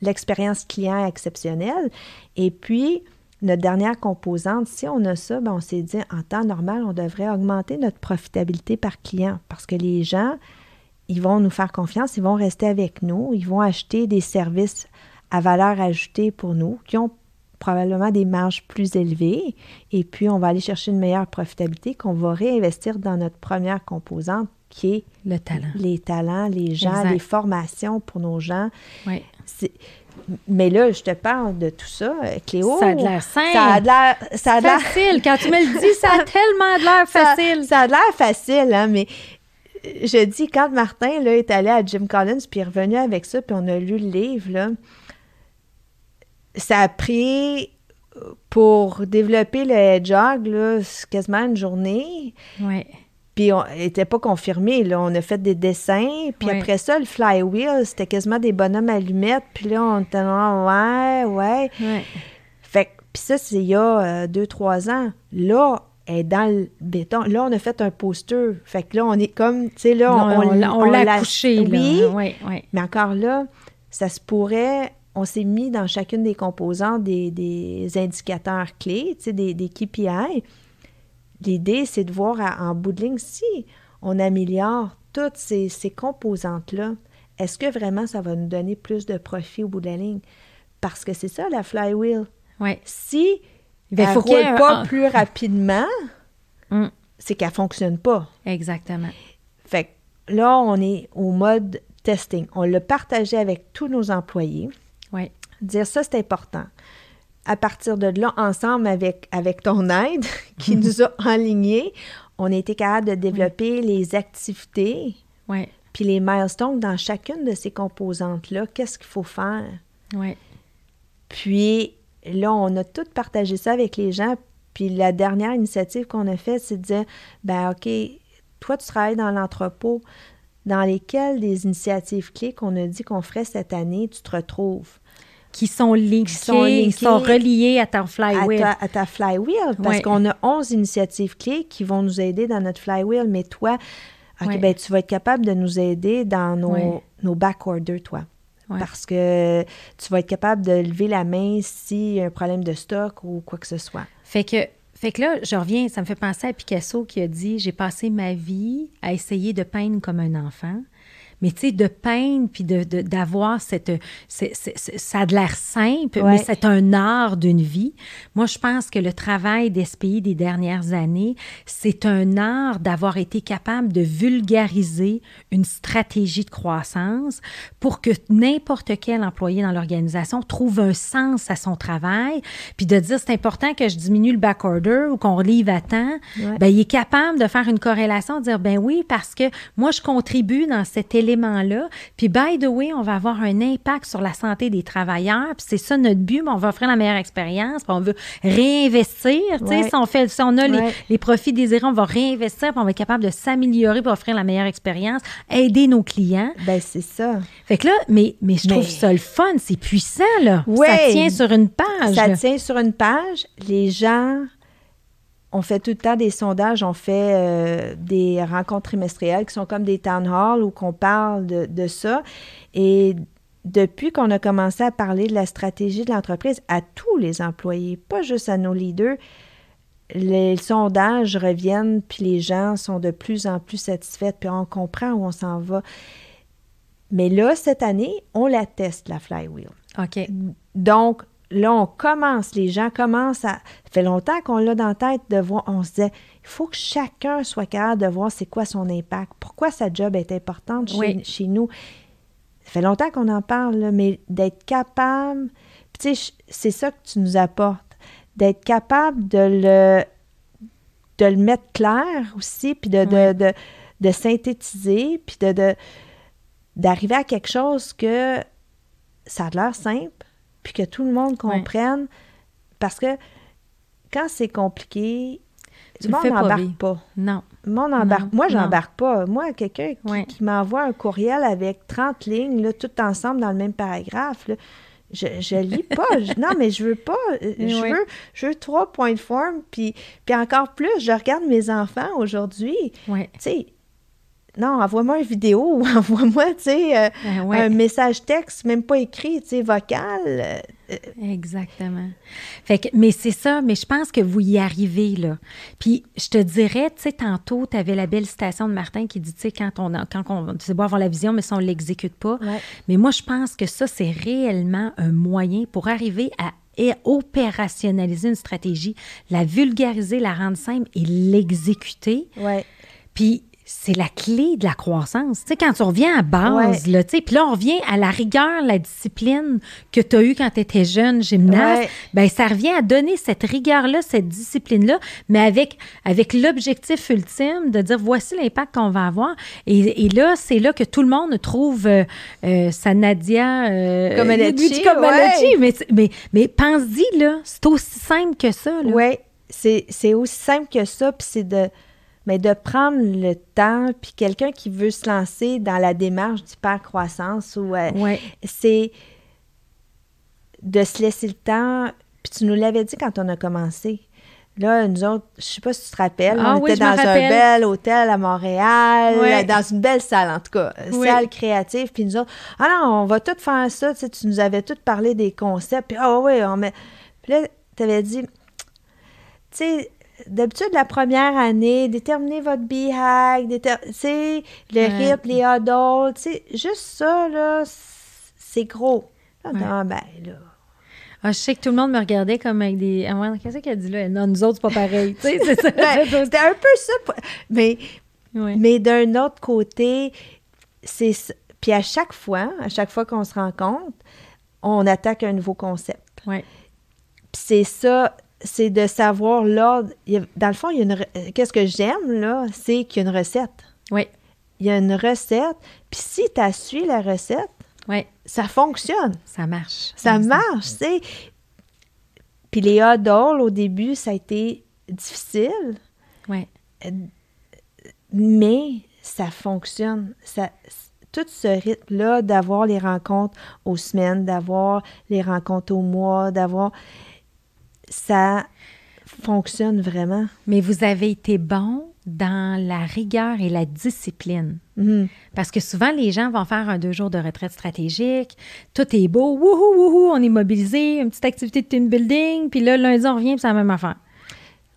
l'expérience client exceptionnelle. Et puis, notre dernière composante, si on a ça, ben on s'est dit, en temps normal, on devrait augmenter notre profitabilité par client parce que les gens, ils vont nous faire confiance, ils vont rester avec nous, ils vont acheter des services à valeur ajoutée pour nous qui ont probablement des marges plus élevées et puis on va aller chercher une meilleure profitabilité qu'on va réinvestir dans notre première composante qui est le talent. Les talents, les gens, les formations pour nos gens. Oui. Mais là, je te parle de tout ça, Cléo. Ça a de l'air simple. Ça a de l'air... Ça a facile. Quand tu me le dis, ça a tellement de l'air facile. Ça, a de l'air facile, hein, mais je dis, quand Martin là, est allé à Jim Collins, puis est revenu avec ça, puis on a lu le livre, là, ça a pris pour développer le jog, là, quasiment une journée. Oui. Puis on n'était pas confirmé, là. On a fait des dessins. Puis après ça, le flywheel, c'était quasiment des bonhommes allumettes. Puis là, on était là, ouais, ouais. ouais. Fait puis ça, c'est il y a euh, deux, trois ans. Là, elle est dans le béton. Là, on a fait un poster. Fait que là, on est comme, tu sais, là, on, on, l'a couché. Oui, oui, oui. Mais encore là, ça se pourrait on s'est mis dans chacune des composantes des, indicateurs clés, des, des KPI. L'idée, c'est de voir en bout de ligne si on améliore toutes ces, composantes-là, est-ce que vraiment ça va nous donner plus de profit au bout de la ligne? Parce que c'est ça, la flywheel. Ouais. Si ben, elle ne roule pas plus rapidement, mm. c'est qu'elle ne fonctionne pas. Exactement. Fait que là, on est au mode testing. On l'a partagé avec tous nos employés. Oui. Dire ça, c'est important. À partir de là, ensemble avec, avec ton aide qui nous a alignés, on a été capable de développer les activités, oui. puis les milestones dans chacune de ces composantes-là. Qu'est-ce qu'il faut faire? Oui. Puis là, on a tout partagé ça avec les gens. Puis la dernière initiative qu'on a faite, c'est de dire, ben OK, toi, tu travailles dans l'entrepôt dans lesquelles des initiatives clés qu'on a dit qu'on ferait cette année, tu te retrouves. Qui sont linkées, qui sont, sont reliées à ta flywheel. À ta, flywheel, parce qu'on a 11 initiatives clés qui vont nous aider dans notre flywheel, mais toi, ben, tu vas être capable de nous aider dans nos, nos back orders, toi. Parce que tu vas être capable de lever la main s'il y a un problème de stock ou quoi que ce soit. Fait que fait que là, je reviens, ça me fait penser à Picasso qui a dit J'ai passé ma vie à essayer de peindre comme un enfant, mais tu sais, de peindre, puis d'avoir de, cette... ça a de l'air simple, mais c'est un art d'une vie. Moi, je pense que le travail d'SPI des dernières années, c'est un art d'avoir été capable de vulgariser une stratégie de croissance pour que n'importe quel employé dans l'organisation trouve un sens à son travail, puis de dire c'est important que je diminue le back order ou qu'on livre à temps, ben, il est capable de faire une corrélation, de dire ben oui, parce que moi, je contribue dans cet puis by the way, on va avoir un impact sur la santé des travailleurs, puis c'est ça notre but, on va offrir la meilleure expérience, puis on veut réinvestir, si on fait, si on a les, profits désirés, on va réinvestir, puis on va être capable de s'améliorer pour offrir la meilleure expérience, aider nos clients. Ben c'est ça. Fait que là, mais, mais je trouve ça le fun, c'est puissant, là. Ça tient sur une page. Ça tient sur une page. Les gens on fait tout le temps des sondages, on fait euh, des rencontres trimestrielles qui sont comme des town halls où qu'on parle de, ça. Et depuis qu'on a commencé à parler de la stratégie de l'entreprise à tous les employés, pas juste à nos leaders, les sondages reviennent, puis les gens sont de plus en plus satisfaits, puis on comprend où on s'en va. Mais là, cette année, on la teste, la flywheel. OK. Donc, là, on commence, les gens commencent à. Ça fait longtemps qu'on l'a dans la tête de voir. On se disait, il faut que chacun soit capable de voir c'est quoi son impact, pourquoi sa job est importante chez, nous. Ça fait longtemps qu'on en parle, mais d'être capable. Tu sais, c'est ça que tu nous apportes. D'être capable de le, de le mettre clair aussi, puis de, de, de, synthétiser, puis de, d'arriver à quelque chose que ça a l'air simple, puis que tout le monde comprenne. Parce que quand c'est compliqué, le monde n'embarque pas, Non. Le monde embarque. Moi, j'embarque pas. Moi, quelqu'un qui, m'envoie un courriel avec 30 lignes, là, tout ensemble dans le même paragraphe, je, je lis pas. non, mais je veux pas. Euh, je, veux, je veux trois points de forme. Puis, puis encore plus, je regarde mes enfants aujourd'hui. Tu sais, non, envoie-moi une vidéo ou envoie-moi, tu sais, euh, ben un message texte, même pas écrit, tu sais, vocal. Euh, euh. Exactement. Fait que, mais c'est ça, mais je pense que vous y arrivez, là. Puis je te dirais, tu sais, tantôt, tu avais la belle citation de Martin qui dit, tu sais, quand on, quand on, c'est beau avoir la vision, mais si on ne l'exécute pas. Mais moi, je pense que ça, c'est réellement un moyen pour arriver à et opérationnaliser une stratégie, la vulgariser, la rendre simple et l'exécuter. Ouais. Puis c'est la clé de la croissance. Tu sais, quand tu reviens à base, là, tu sais, puis là, on revient à la rigueur, la discipline que tu as eue quand tu étais jeune gymnaste, ben ça revient à donner cette rigueur-là, cette discipline-là, mais avec, avec l'objectif ultime de dire voici l'impact qu'on va avoir. Et, là, c'est là que tout le monde trouve euh, euh, sa Nadia euh, Comaneci, mais, mais, mais pense-y, là, c'est aussi simple que ça. Oui, c'est aussi simple que ça, puis c'est de mais de prendre le temps, puis quelqu'un qui veut se lancer dans la démarche d'hypercroissance, ou euh, c'est de se laisser le temps. Puis tu nous l'avais dit quand on a commencé. Là, nous autres, je sais pas si tu te rappelles, ah on était dans un bel hôtel à Montréal, dans une belle salle en tout cas, salle créative, puis nous autres, ah non, on va tout faire ça, tu, sais, tu nous avais tout parlé des concepts, puis ah oui, on met... Puis là, tu avais dit, tu sais, d'habitude, la première année, déterminez votre déter... le RIP, les adultes, juste ça, là, c'est gros. Ah, ben, là. Ah, je sais que tout le monde me regardait comme avec des. Ah, qu'est-ce qu'elle dit là? Non, nous autres, c'est pas pareil. c'est ça. Ben, c'était un peu ça. Mais, mais d'un autre côté, c'est. Puis à chaque fois, à chaque fois qu'on se rencontre, on attaque un nouveau concept. Ouais. Puis c'est ça, c'est de savoir l'ordre. Dans le fond, il y a une. Qu'est-ce que j'aime, là, c'est qu'il y a une recette. Oui. Il y a une recette. Puis si tu as suivi la recette, oui. ça fonctionne. Ça marche. Ça marche, tu sais. Puis les hot au début, ça a été difficile. Oui. Mais ça fonctionne. Ça, tout ce rythme-là d'avoir les rencontres aux semaines, d'avoir les rencontres au mois, d'avoir ça fonctionne vraiment. Mais vous avez été bon dans la rigueur et la discipline. Mhm. Parce que souvent, les gens vont faire un deux jours de retraite stratégique, tout est beau, wouhou, wouhou, on est mobilisé, une petite activité de team building, puis là, lundi, on revient, puis c'est la même affaire.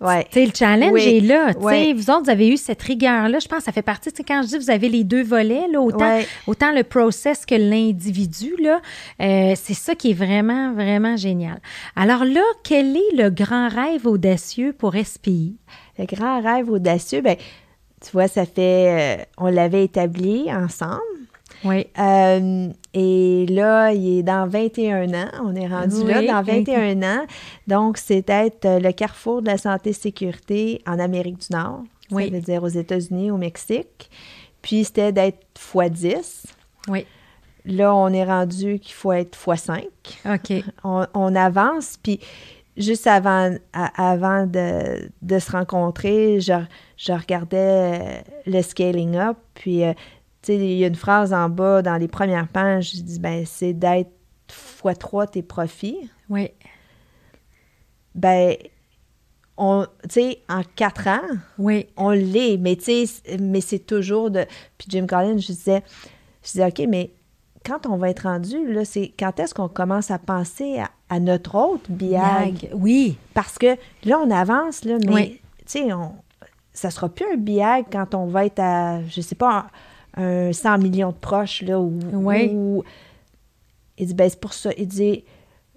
Ouais. Le challenge est là. Vous autres, vous avez eu cette rigueur-là. Je pense que ça fait partie, quand je dis vous avez les deux volets, là, autant, autant le process que l'individu, là, euh, c'est ça qui est vraiment, vraiment génial. Alors là, quel est le grand rêve audacieux pour SPI? Le grand rêve audacieux, ben tu vois, ça fait, euh, on l'avait établi ensemble. Oui. Euh, et là, il est dans 21 ans. On est rendu là dans 21 ans. Donc, c'est être euh, le carrefour de la santé-sécurité en Amérique du Nord. Oui. Ça veut dire aux États-Unis, au Mexique. Puis, c'était d'être x10. Oui. Là, on est rendu qu'il faut être x5. OK. On, avance. Puis, juste avant, avant de, de, se rencontrer, je, je regardais le scaling up. Puis, sais, il y a une phrase en bas dans les premières pages, je dis, ben, c'est d'être fois trois tes profits. Oui. Ben, on, tu sais, en quatre ans, oui. on l'est, mais tu sais, mais c'est toujours de... Puis Jim Collins, je disais, je disais, OK, mais quand on va être rendu, là, c'est quand est-ce qu'on commence à penser à, notre autre BIAG? Oui. Parce que là, on avance, là, mais, tu sais, on, ça sera plus un BIAG quand on va être à, je sais pas, un 100 millions de proches, là, ou... il dit, ben c'est pour ça. Il dit,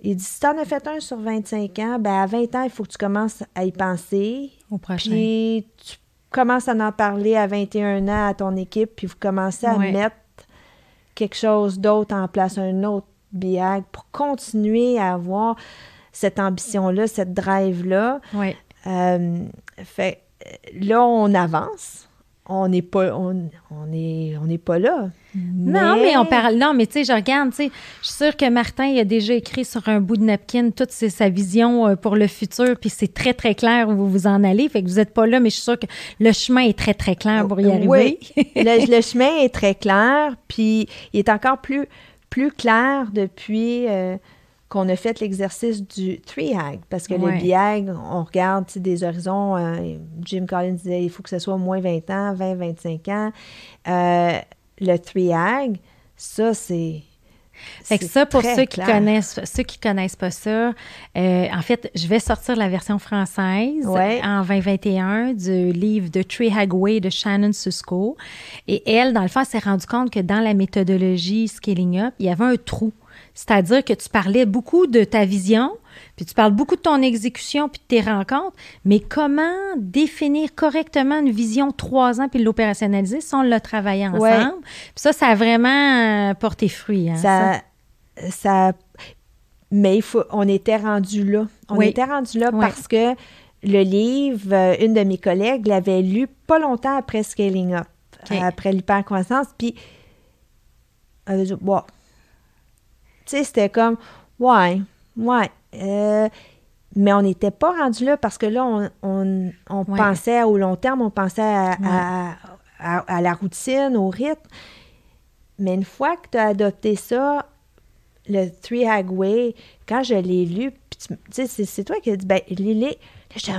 il dit, si tu en as fait un sur 25 ans, ben à 20 ans, il faut que tu commences à y penser. Au prochain. Puis tu commences à en parler à 21 ans à ton équipe, puis vous commencez à mettre quelque chose d'autre en place, un autre BIAG, pour continuer à avoir cette ambition-là, cette drive-là. Oui. Euh, fait là, on avance on n'est pas on, on est on n'est pas là. Non, mais on parle non, mais tu sais, je regarde, tu sais, je suis sûre que Martin il a déjà écrit sur un bout de napkin toute sa vision euh, pour le futur, puis c'est très très clair où vous vous en allez, fait que vous n'êtes pas là, mais je suis sûre que le chemin est très très clair pour y arriver. Oui, le, chemin est très clair, puis il est encore plus plus clair depuis euh, qu'on a fait l'exercice du three-hag, parce que le BIAG, on regarde des horizons, euh, Jim Collins disait il faut que ce soit au moins 20 ans, 20, 25 ans. Euh, le three-hag, ça, c'est... Fait que ça, pour ceux qui connaissent, ceux qui connaissent pas ça, euh, en fait, je vais sortir la version française en 2021 du livre de Tree Hagway de Shannon Susko. Et elle, dans le fond, s'est rendue compte que dans la méthodologie Scaling Up, il y avait un trou c'est-à-dire que tu parlais beaucoup de ta vision, puis tu parles beaucoup de ton exécution, puis de tes rencontres, mais comment définir correctement une vision trois ans, puis l'opérationnaliser si on l'a travaillé ensemble? Puis ça, ça a vraiment euh, porté fruit. Hein, ça, ça, Mais il faut, on était rendu là. On était rendu là parce que le livre, euh, une de mes collègues l'avait lu pas longtemps après Scaling Up, après l'hypercroissance, puis elle a dit, bon, tu sais, c'était comme, ouais, ouais. Euh, mais on n'était pas rendu là parce que là, on, on, pensait au long terme, on pensait à, à, la routine, au rythme. Mais une fois que tu as adopté ça, le Three Hagway, quand je l'ai lu, tu sais, c'est toi qui as dit, ben, lis-les. J'étais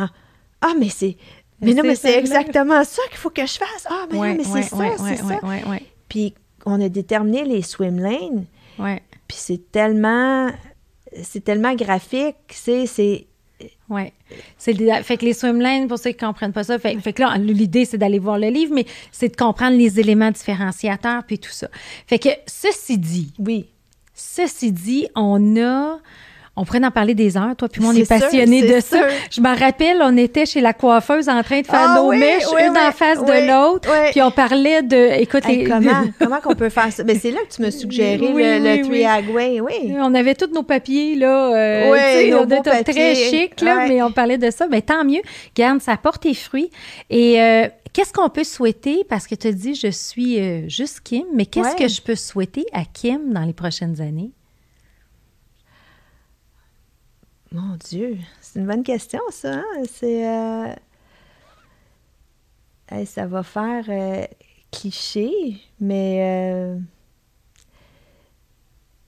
ah, mais c'est. Mais, non, mais c'est exactement ça qu'il faut que je fasse. Ah, mais non, mais c'est ça, c'est ça. Puis on a déterminé les swim lanes. Puis c'est tellement, c'est tellement graphique, c'est, c'est oui. C'est fait que les swim pour ceux qui ne comprennent pas ça, fait, fait que là, l'idée, c'est d'aller voir le livre, mais c'est de comprendre les éléments différenciateurs puis tout ça. Fait que, ceci dit. Oui. Ceci dit, on a on pourrait en parler des heures, toi puis moi, on est, passionnés de ça. Je me rappelle, on était chez la coiffeuse en train de faire ah nos mèches, une en face de l'autre, puis on parlait de... Écoute, comment, comment qu'on peut faire ça? Mais ben, c'est là que tu me suggéré le, le oui. On avait tous nos papiers, là. Euh, oui, nos on était très chic, là, mais on parlait de ça. Mais ben, tant mieux. Garde, ça porte tes fruits. Et... Euh, qu'est-ce qu'on peut souhaiter? Parce que tu as dit, je suis euh, juste Kim, mais qu'est-ce que je peux souhaiter à Kim dans les prochaines années? Mon Dieu, c'est une bonne question, ça. Hein? C'est. Euh, ça va faire euh, cliché, mais euh,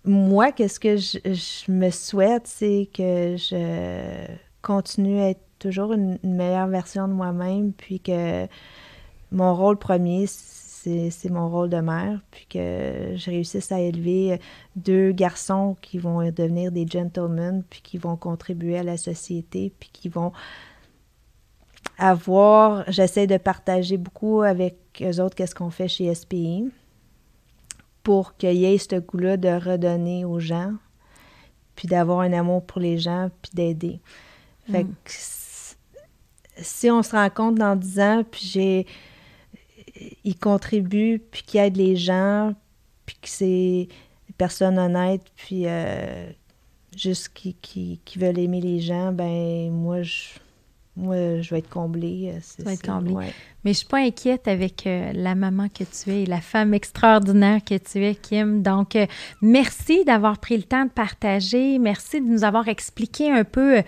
moi, qu'est-ce que je, me souhaite, c'est que je continue à être toujours une meilleure version de moi-même, puis que mon rôle premier, c'est mon rôle de mère, puis que je réussisse à élever deux garçons qui vont devenir des gentlemen, puis qui vont contribuer à la société, puis qui vont à voir, j'essaie de partager beaucoup avec eux autres qu'est-ce qu'on fait chez SPI pour qu'il y ait ce goût-là de redonner aux gens, puis d'avoir un amour pour les gens, puis d'aider. Fait mm. que si on se rend compte dans 10 ans, puis j'ai. Il contribue, puis qu'il aide les gens, puis que c'est des personnes honnêtes, puis euh, juste qui, qui, qui, veulent aimer les gens, ben moi, je moi, je vais être comblée. Euh, tu vas être comblée. Mais je suis pas inquiète avec euh, la maman que tu es, la femme extraordinaire que tu es, Kim. Donc, euh, merci d'avoir pris le temps de partager. Merci de nous avoir expliqué un peu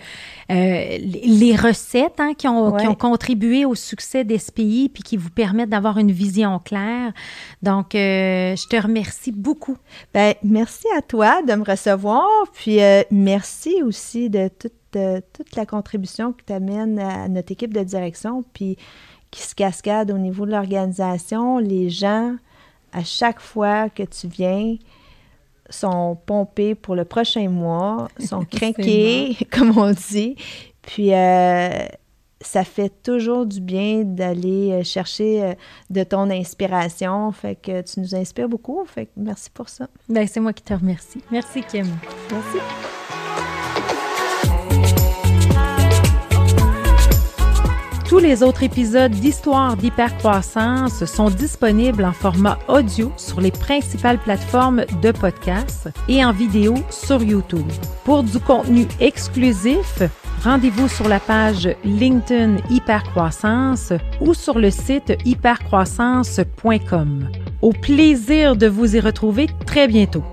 les recettes hein, qui, ont, qui, ont, contribué au succès d'SPI puis qui vous permettent d'avoir une vision claire. Donc, je te remercie beaucoup. Ben, merci à toi de me recevoir. Puis, merci aussi de tout toute la contribution que tu amènes à notre équipe de direction, puis qui se cascade au niveau de l'organisation. Les gens, à chaque fois que tu viens, sont pompés pour le prochain mois, sont craqués, comme on dit. Puis euh, ça fait toujours du bien d'aller euh, chercher euh, de ton inspiration. Fait que tu nous inspires beaucoup. Fait que merci pour ça. Ben, c'est moi qui te remercie. Merci, Kim. Merci. Tous les autres épisodes d'Histoire d'hypercroissance sont disponibles en format audio sur les principales plateformes de podcast et en vidéo sur YouTube. Pour du contenu exclusif, rendez-vous sur la page LinkedIn Hypercroissance ou sur le site hypercroissance.com. Au plaisir de vous y retrouver très bientôt.